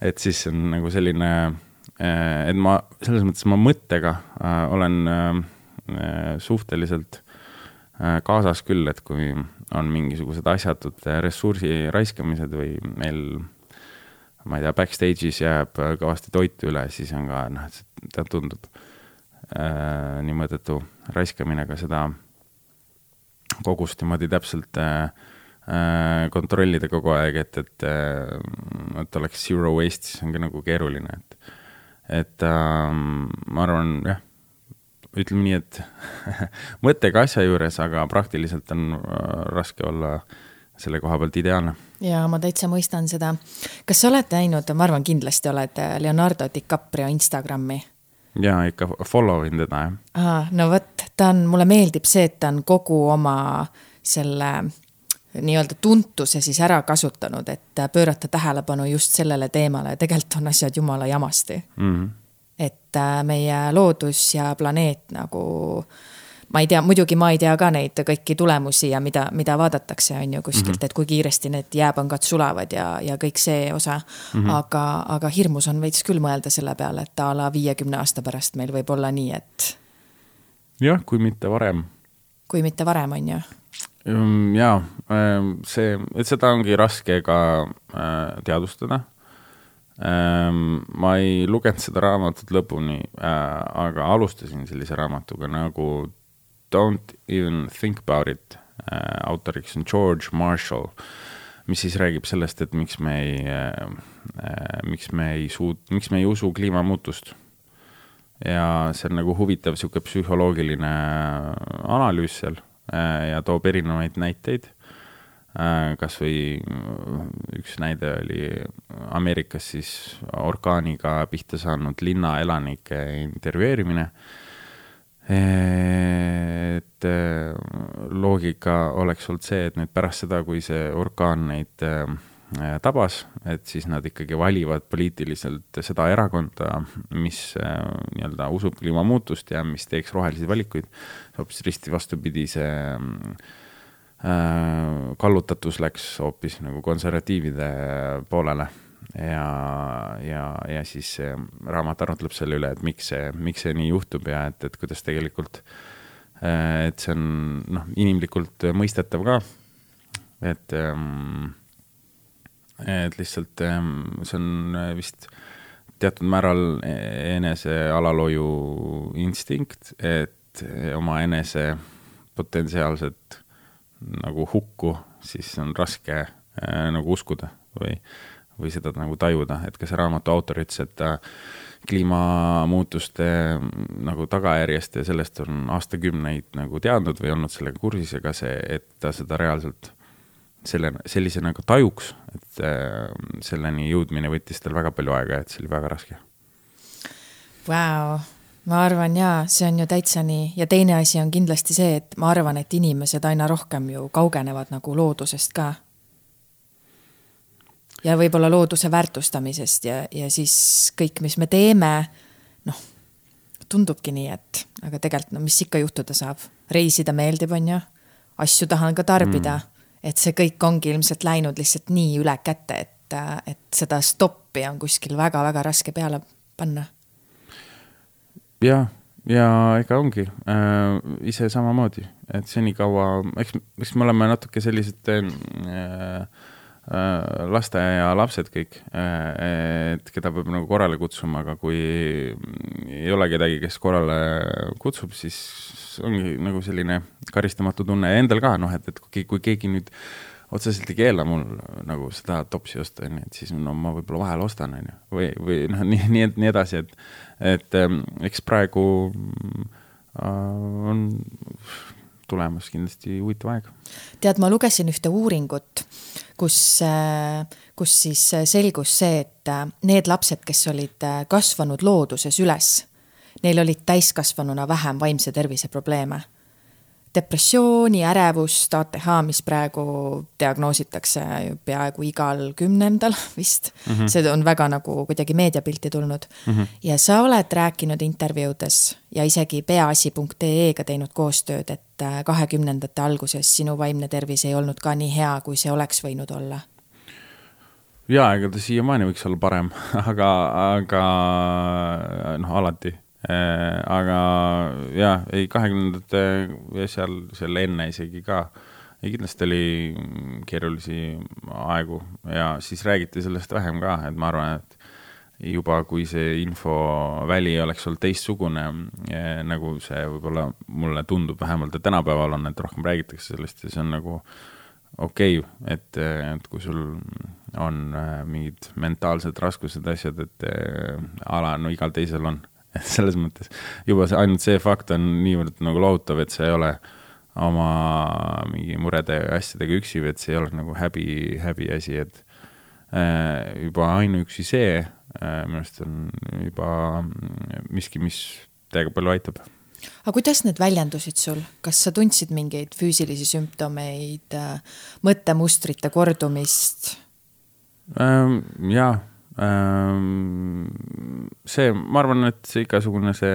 et siis on nagu selline äh,, et ma selles mõttes ma mõttega äh, olen äh, suhteliselt äh, kaasas küll, et kui on mingisugused asjatud ressursi raiskamised või meil ma ei tea, backstage'is jääb äh, kõvasti toitu üle, siis on ka noh, see tundub äh, nii mõttetu raiskamine, aga seda kogust niimoodi täpselt äh, äh, kontrollida kogu aeg, et, et äh,, et oleks zero waste, siis on ka nagu keeruline, et, et äh, ma arvan, jah, ütleme nii, et [LAUGHS] mõttega asja juures, aga praktiliselt on äh, raske olla selle koha pealt ideaalne ja ma täitsa mõistan seda. kas sa oled näinud, ma arvan, kindlasti oled Leonardo DiCaprio Instagrami? ja ikka follow in teda, jah. no vot, ta on, mulle meeldib see, et ta on kogu oma selle nii-öelda tuntuse siis ära kasutanud, et pöörata tähelepanu just sellele teemale, tegelikult on asjad jumala jamasti mm. -hmm. et äh, meie loodus ja planeet nagu ma ei tea, muidugi ma ei tea ka neid kõiki tulemusi ja mida, mida vaadatakse, on ju kuskilt mm, -hmm. et kui kiiresti need jääpangad sulavad ja, ja kõik see osa mm. -hmm. aga, aga hirmus on veits küll mõelda selle peale, et a la viiekümne aasta pärast meil võib olla nii, et. jah, kui mitte varem. kui mitte varem, on ju jaa, ähm, see, et seda ongi raske ka äh, teadvustada. Ähm, ma ei lugenud seda raamatut lõpuni, äh, aga alustasin sellise raamatuga nagu Don't even think about it äh,. autoriks on George Marshall, mis siis räägib sellest, et miks me ei miks me ei suut-, miks me ei usu kliimamuutust. ja see on nagu huvitav sihuke psühholoogiline analüüs seal ja toob erinevaid näiteid äh,. kasvõi üks näide oli Ameerikas siis orkaaniga pihta saanud linnaelanike intervjueerimine et äh, loogika oleks olnud see, et nüüd pärast seda, kui see orkaan neid äh, tabas, et siis nad ikkagi valivad poliitiliselt seda erakonda, mis äh, nii-öelda usub kliimamuutust ja mis teeks rohelisi valikuid. hoopis risti vastupidi, see kallutatus läks hoopis nagu konservatiivide poolele ja, ja, ja siis see raamat arutleb selle üle, et miks see, miks see nii juhtub ja et, et kuidas tegelikult, äh, et see on noh, inimlikult mõistetav ka. et, ähm, et lihtsalt ähm, see on vist teatud määral enese alalhoiu instinkt, et oma enese potentsiaalset nagu hukku, siis on raske äh, nagu uskuda või, või seda nagu tajuda, et ka see raamatu autor ütles, et ta kliimamuutuste nagu tagajärjest ja sellest on aastakümneid nagu teadnud või olnud sellega kursis, aga see, et ta seda reaalselt selle, sellisena ka tajuks, et äh, selleni jõudmine võttis tal väga palju aega, et see oli väga raske. Vau, ma arvan jaa, see on ju täitsa nii ja teine asi on kindlasti see, et ma arvan, et inimesed aina rohkem ju kaugenevad nagu loodusest ka. ja võib-olla looduse väärtustamisest ja, ja siis kõik, mis me teeme, noh, tundubki nii, et aga tegelikult no mis ikka juhtuda saab, reisida meeldib, on ju, asju tahan ka tarbida mm., et see kõik ongi ilmselt läinud lihtsalt nii üle käte, et, et seda stoppi on kuskil väga-väga raske peale panna. Jah, ja ega ongi äh, ise samamoodi, et senikaua, eks, eks me oleme natuke sellised äh, äh, lasteaialapsed kõik äh,, et keda peab nagu korrale kutsuma, aga kui ei ole kedagi, kes korrale kutsub, siis ongi nagu selline karistamatu tunne ja endal ka noh, et, et kui, kui keegi nüüd otseselt ei keela mul nagu seda topsi osta, onju, et siis no ma võib-olla vahel ostan, onju, või, või noh, nii, nii, nii edasi, et et ähm, eks praegu äh, on tulemas kindlasti huvitav aeg. tead, ma lugesin ühte uuringut, kus, äh, kus siis selgus see, et äh, need lapsed, kes olid kasvanud looduses üles, neil olid täiskasvanuna vähem vaimse tervise probleeme depressiooni, ärevust, ATH, mis praegu diagnoositakse peaaegu igal kümnendal vist mm. -hmm. see on väga nagu kuidagi meediapilti tulnud mm. -hmm. ja sa oled rääkinud intervjuudes ja isegi peaasi.ee-ga teinud koostööd, et äh, kahekümnendate alguses sinu vaimne tervis ei olnud ka nii hea, kui see oleks võinud olla ja ega ta siiamaani võiks olla parem, [LAUGHS] aga, aga noh, alati aga jah, ei kahekümnendate ja seal, seal enne isegi ka, ei kindlasti oli keerulisi aegu ja siis räägiti sellest vähem ka, et ma arvan, et juba kui see infoväli oleks olnud teistsugune, eh, nagu see võib-olla mulle tundub vähemalt, et tänapäeval on, et rohkem räägitakse sellest ja see on nagu okei okay,, et, et kui sul on äh, mingid mentaalsed raskused, asjad, et äh, ala, no igal teisel on et [LAUGHS] selles mõttes juba see, ainult see fakt on niivõrd nagu lohutav, et sa ei ole oma mingi murede ja asjadega üksi või et see ei ole nagu häbi, häbiasi, et äh, juba ainuüksi see äh, minu arust on juba miski, mis täiega palju aitab. aga kuidas need väljendusid sul, kas sa tundsid mingeid füüsilisi sümptomeid, äh, mõttemustrite kordumist ähm,? jaa see, ma arvan, et see igasugune see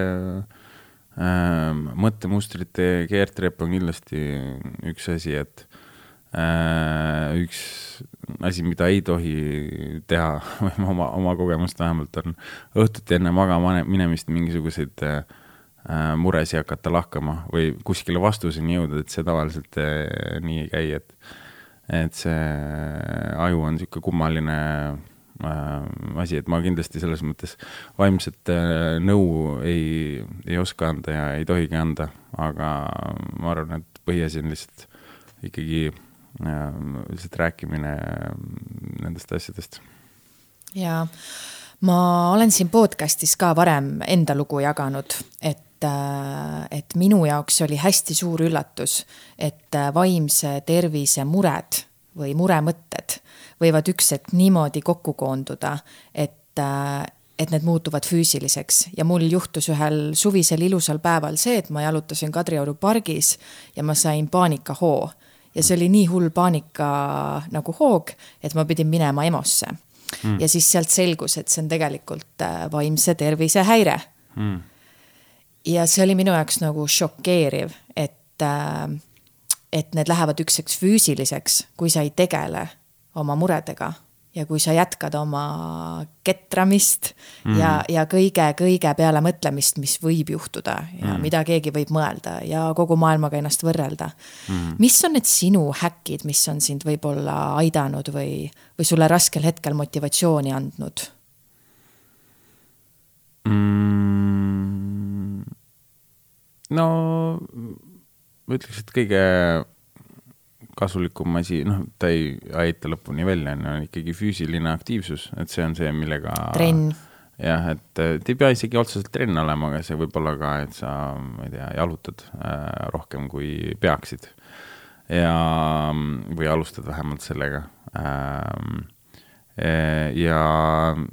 ähm, mõttemustrite keertrepp on kindlasti üks asi, et äh, üks asi, mida ei tohi teha, [LAUGHS] või oma, oma kogemust vähemalt on õhtuti enne magama minemist mingisuguseid äh, muresi hakata lahkama või kuskile vastuseni jõuda, et see tavaliselt äh, nii ei käi, et et see aju on niisugune kummaline Äh, asi, et ma kindlasti selles mõttes vaimset äh, nõu ei, ei oska anda ja ei tohigi anda, aga ma arvan, et põhiasi on lihtsalt ikkagi äh, lihtsalt rääkimine nendest asjadest. jaa, ma olen siin podcast'is ka varem enda lugu jaganud, et et minu jaoks oli hästi suur üllatus, et vaimse tervise mured või muremõtted võivad üks hetk niimoodi kokku koonduda, et, äh, et need muutuvad füüsiliseks ja mul juhtus ühel suvisel ilusal päeval see, et ma jalutasin Kadrioru pargis ja ma sain paanikahoo. ja see oli nii hull paanika nagu hoog, et ma pidin minema EMO-sse mm.. ja siis sealt selgus, et see on tegelikult äh, vaimse tervise häire mm. ja see oli minu jaoks nagu šokeeriv, et äh, et need lähevad ükseks füüsiliseks, kui sa ei tegele oma muredega ja kui sa jätkad oma ketramist mm. ja, ja kõige-kõige peale mõtlemist, mis võib juhtuda ja mm. mida keegi võib mõelda ja kogu maailmaga ennast võrrelda mm.. mis on need sinu häkid, mis on sind võib-olla aidanud või, või sulle raskel hetkel motivatsiooni andnud mm.? no ma ütleks, et kõige kasulikum asi, noh, ta ei aita lõpuni välja, on ikkagi füüsiline aktiivsus, et see on see, millega. trenn. jah, et ta ei pea isegi otseselt trenn olema, aga see võib olla ka, et sa, ma ei tea, jalutad äh, rohkem kui peaksid. ja, või alustad vähemalt sellega ähm, ja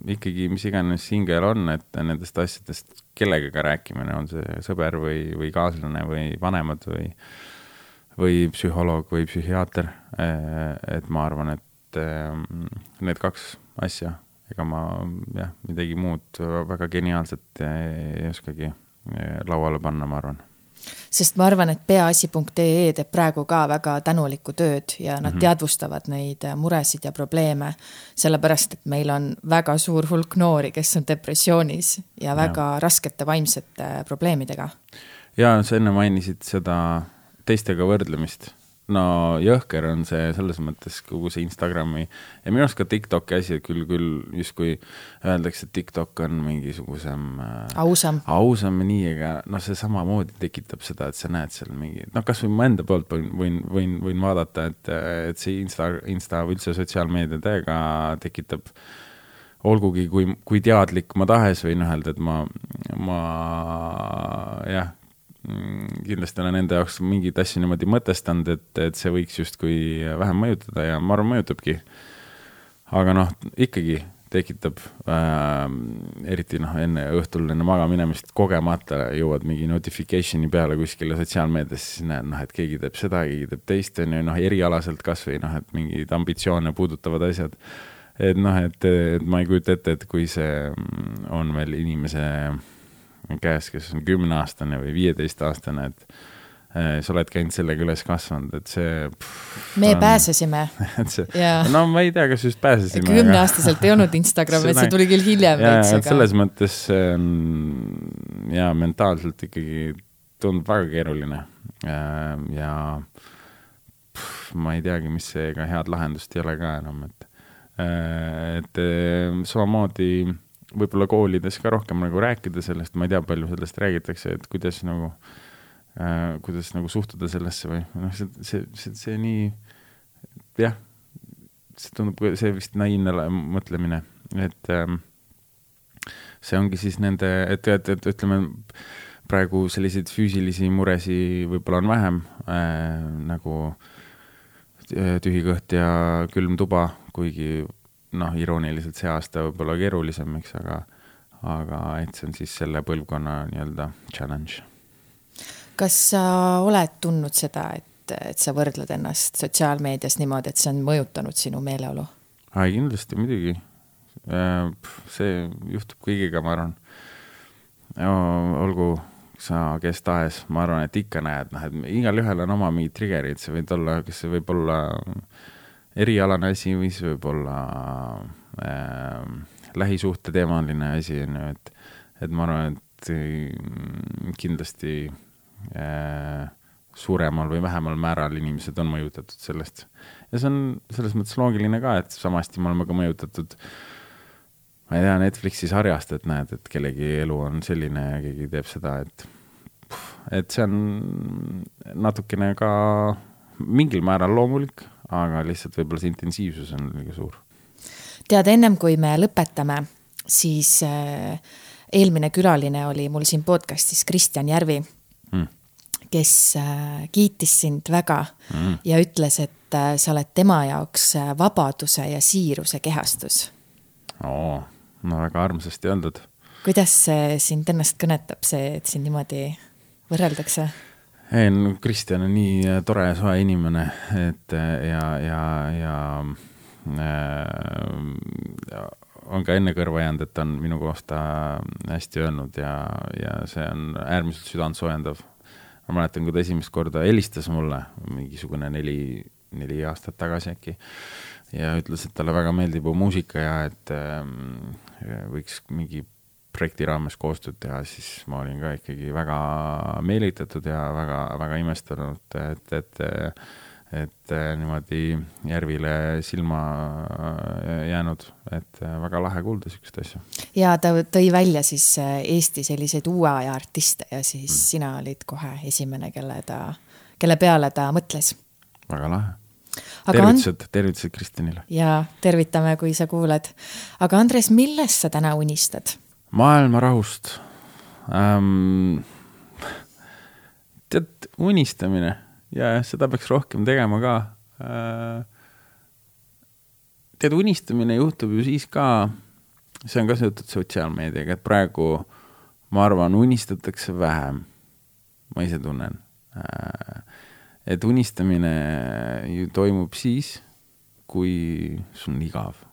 ikkagi, mis iganes hingel on, et nendest asjadest kellegagi rääkimine, on see sõber või, või kaaslane või vanemad või, või psühholoog või psühhiaater. et ma arvan, et ehm, need kaks asja, ega ma jah, midagi muud väga geniaalset ei oskagi eh, lauale panna, ma arvan sest ma arvan, et peaasi.ee teeb praegu ka väga tänulikku tööd ja nad mm -hmm. teadvustavad neid muresid ja probleeme. sellepärast, et meil on väga suur hulk noori, kes on depressioonis ja väga ja. raskete vaimsete probleemidega. ja sa enne mainisid seda teistega võrdlemist. No jõhker on see selles mõttes kogu see Instagrami ja minu arust ka Tiktoki asi, küll, küll justkui öeldakse, et TikTok on mingisugusem äh, ausam, ausam ja nii, aga noh, see samamoodi tekitab seda, et sa näed seal mingi, noh, kasvõi ma enda poolt võin, võin, võin, võin vaadata, et, et see Insta, Insta või üldse sotsiaalmeedia täiega tekitab olgugi kui, kui teadlik ma tahes võin öelda, et ma, ma jah, kindlasti olen enda jaoks mingeid asju niimoodi mõtestanud, et, et see võiks justkui vähem mõjutada ja ma arvan, mõjutabki. aga noh, ikkagi tekitab äh,, eriti noh, enne õhtul enne magama minemist kogemata jõuad mingi notification'i peale kuskile sotsiaalmeediasse, siis näed, noh, et keegi teeb seda, keegi teeb teist, on ju, noh, erialaselt kasvõi noh, et mingeid ambitsioone puudutavad asjad. et noh, et, et ma ei kujuta ette, et kui see on veel inimese käes, kes on kümneaastane või viieteistaastane, et äh, sa oled käinud sellega üles kasvanud, et see. me on, pääsesime. [LAUGHS] no ma ei tea, kas just pääsesime. kümneaastaselt ei olnud Instagrami, et see tuli küll hiljem veits, aga. selles mõttes see on ja mentaalselt ikkagi tundub väga keeruline ja, ja pff, ma ei teagi, mis see, ega head lahendust ei ole ka enam, et, äh, et samamoodi võib-olla koolides ka rohkem nagu rääkida sellest, ma ei tea, palju sellest räägitakse, et kuidas nagu äh,, kuidas nagu suhtuda sellesse või noh, see, see, see, see nii, jah, see tundub, see vist naiivne mõtlemine, et ähm, see ongi siis nende, et, et, et ütleme, praegu selliseid füüsilisi muresi võib-olla on vähem äh, nagu äh, tühi kõht ja külm tuba, kuigi noh, irooniliselt see aasta võib-olla keerulisem, eks, aga, aga et see on siis selle põlvkonna nii-öelda challenge. kas sa oled tundnud seda, et, et sa võrdled ennast sotsiaalmeedias niimoodi, et see on mõjutanud sinu meeleolu? ai, kindlasti, muidugi. Äh, see juhtub kõigiga, ma arvan. olgu sa kes tahes, ma arvan, et ikka näed, noh, et igalühel on oma mingid trigger'id, see võib olla, kas see võib olla äh, erialane asi või see võib olla äh, lähisuhte teemaline asi, on ju, et, et ma arvan, et äh, kindlasti äh, suuremal või vähemal määral inimesed on mõjutatud sellest. ja see on selles mõttes loogiline ka, et samasti me oleme ka mõjutatud ma ei tea, Netflixi sarjast, et näed, et kellegi elu on selline ja keegi teeb seda, et et see on natukene ka mingil määral loomulik aga lihtsalt võib-olla see intensiivsus on liiga suur. tead, ennem kui me lõpetame, siis äh, eelmine külaline oli mul siin podcast'is Kristjan Järvi mm., kes äh, kiitis sind väga mm. ja ütles, et äh, sa oled tema jaoks vabaduse ja siiruse kehastus. oo, no väga armsasti öeldud. kuidas sind ennast kõnetab, see, et sind niimoodi võrreldakse? Ei no Kristjan on nii äh, tore ja soe inimene, et äh, ja, ja, ja äh, on ka enne kõrva jäänud, et ta on minu kohta hästi öelnud ja, ja see on äärmiselt südantsoojendav. ma mäletan, kui ta esimest korda helistas mulle, mingisugune neli, neli aastat tagasi äkki, ja ütles, et talle väga meeldib mu muusika ja et äh, võiks mingi projekti raames koostööd teha, siis ma olin ka ikkagi väga meelitatud ja väga, väga imestanud, et, et, et niimoodi Järvile silma jäänud, et väga lahe kuulda siukest asja. ja ta tõi välja siis Eesti selliseid uue aja artiste ja siis mm. sina olid kohe esimene, kelle ta, kelle peale ta mõtles. väga lahe. tervitused on..., tervitused Kristjanile. ja tervitame, kui sa kuuled. aga Andres, millest sa täna unistad? Maailma rahust ähm,. tead, unistamine ja seda peaks rohkem tegema ka. Äh, tead, unistamine juhtub ju siis ka, see on ka seotud sotsiaalmeediaga, et praegu ma arvan, unistatakse vähem. ma ise tunnen. Äh, et unistamine ju toimub siis, kui sul on igav.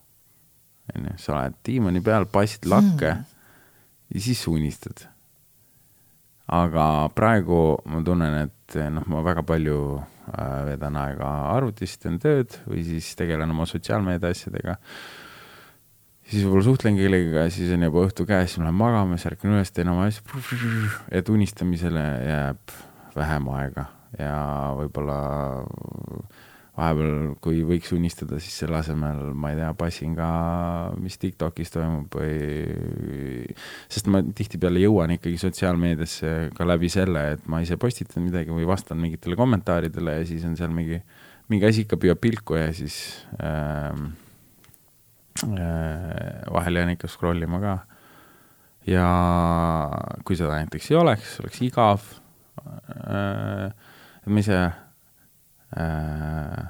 onju, sa oled diivani peal, passid lakke mm. Ja siis unistad aga praegu ma tunnen, et noh, ma väga palju äh, veedan aega arvutis, teen tööd või siis tegelen oma sotsiaalmeedia asjadega. siis võib-olla suhtlen kellegagi siis on juba õhtu käes, siis ma lähen magama, siis ärkan üles, teen oma asju, et unistamisele jääb vähem aega ja võib-olla vahepeal, kui võiks unistada, siis selle asemel, ma ei tea, passin ka, mis Tiktokis toimub või. sest ma tihtipeale jõuan ikkagi sotsiaalmeediasse ka läbi selle, et ma ise postitan midagi või vastan mingitele kommentaaridele ja siis on seal mingi, mingi asi ikka püüab pilku ja siis äh, äh, vahel jään ikka scroll ima ka. ja kui seda näiteks ei oleks, oleks igav äh,. ma ise äh,.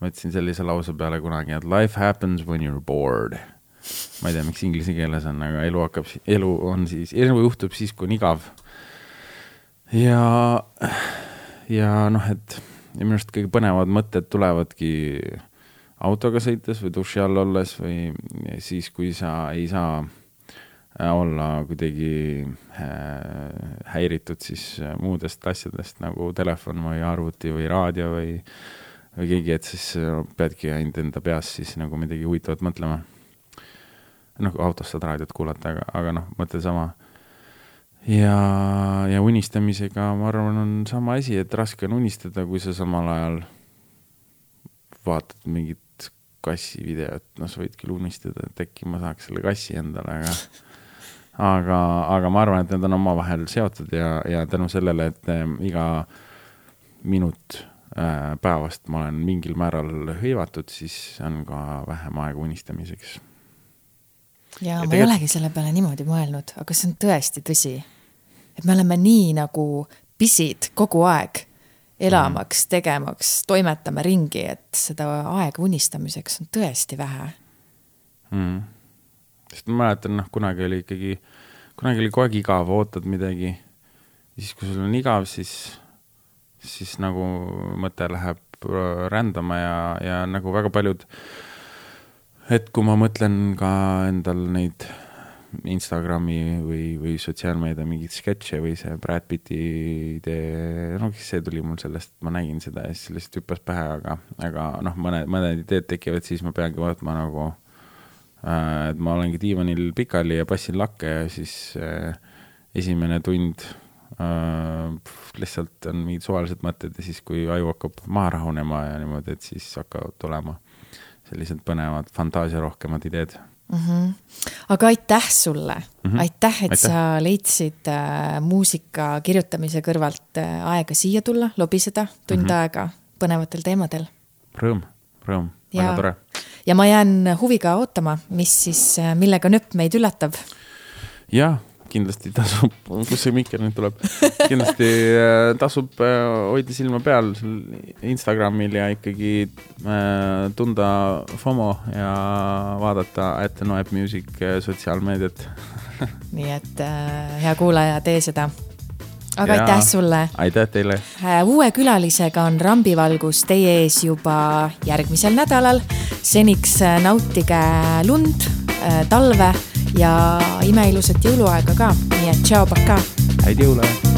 ma ütlesin sellise lause peale kunagi, et life happens when you are bored. ma ei tea, miks inglise keeles on, aga elu hakkab, elu on siis, elu juhtub siis, kui on igav. ja, ja noh, et ja minu arust kõige põnevad mõtted tulevadki autoga sõites või duši all olles või siis, kui sa ei saa olla kuidagi äh, häiritud siis äh, muudest asjadest nagu telefon või arvuti või raadio või, või keegi, et siis peadki ainult enda peas siis nagu midagi huvitavat mõtlema. noh, autos saad raadiot kuulata, aga, aga noh, mõte sama. ja, ja unistamisega, ma arvan, on sama asi, et raske on unistada, kui sa samal ajal vaatad mingit kassi videot, noh, sa võid küll unistada, et äkki ma saaks selle kassi endale, aga aga, aga ma arvan, et need on omavahel seotud ja, ja tänu sellele, et äh, iga minut äh, päevast ma olen mingil määral hõivatud, siis on ka vähem aega unistamiseks. ja, ja ma tegelikult... ei olegi selle peale niimoodi mõelnud, aga see on tõesti tõsi. et me oleme nii nagu pisid kogu aeg elamaks mm., tegemaks, toimetame ringi, et seda aega unistamiseks on tõesti vähe mm sest ma mäletan, noh, kunagi oli ikkagi, kunagi oli kogu aeg igav, ootad midagi. siis, kui sul on igav, siis, siis nagu mõte läheb äh, rändama ja, ja nagu väga paljud. et kui ma mõtlen ka endal neid Instagrami või, või sotsiaalmeedia mingeid sketše või see Brad Pitti idee, no see tuli mul sellest, ma nägin seda ja siis lihtsalt hüppas pähe, aga, aga noh, mõned, mõned ideed tekivad, siis ma peangi võtma nagu et ma olengi diivanil pikali ja passin lakke ja siis äh, esimene tund äh, lihtsalt on mingid suvalised mõtted ja siis, kui aju hakkab maha rahunema ja niimoodi, et siis hakkavad tulema sellised põnevad, fantaasiarohkemad ideed mm. -hmm. aga aitäh sulle mm, -hmm. aitäh, et aitäh. sa leidsid äh, muusika kirjutamise kõrvalt äh, aega siia tulla, lobiseda tund mm -hmm. aega põnevatel teemadel. Rõõm, rõõm, väga tore. Ja ma jään huviga ootama, mis siis, millega nööp meid üllatab. jah, kindlasti tasub, kus see Mihkel nüüd tuleb, kindlasti äh, tasub äh, hoida silma peal Instagramil ja ikkagi äh, tunda FOMO ja vaadata at Noeb Music sotsiaalmeediat. [LAUGHS] Nii et hea kuulaja, tee seda aga ja, aitäh sulle. aitäh teile. Äh, uue külalisega on Rambivalgus teie ees juba järgmisel nädalal. seniks äh, nautige lund, äh, talve ja imeilusat jõuluaega ka, nii et tšau, pakaa. häid jõule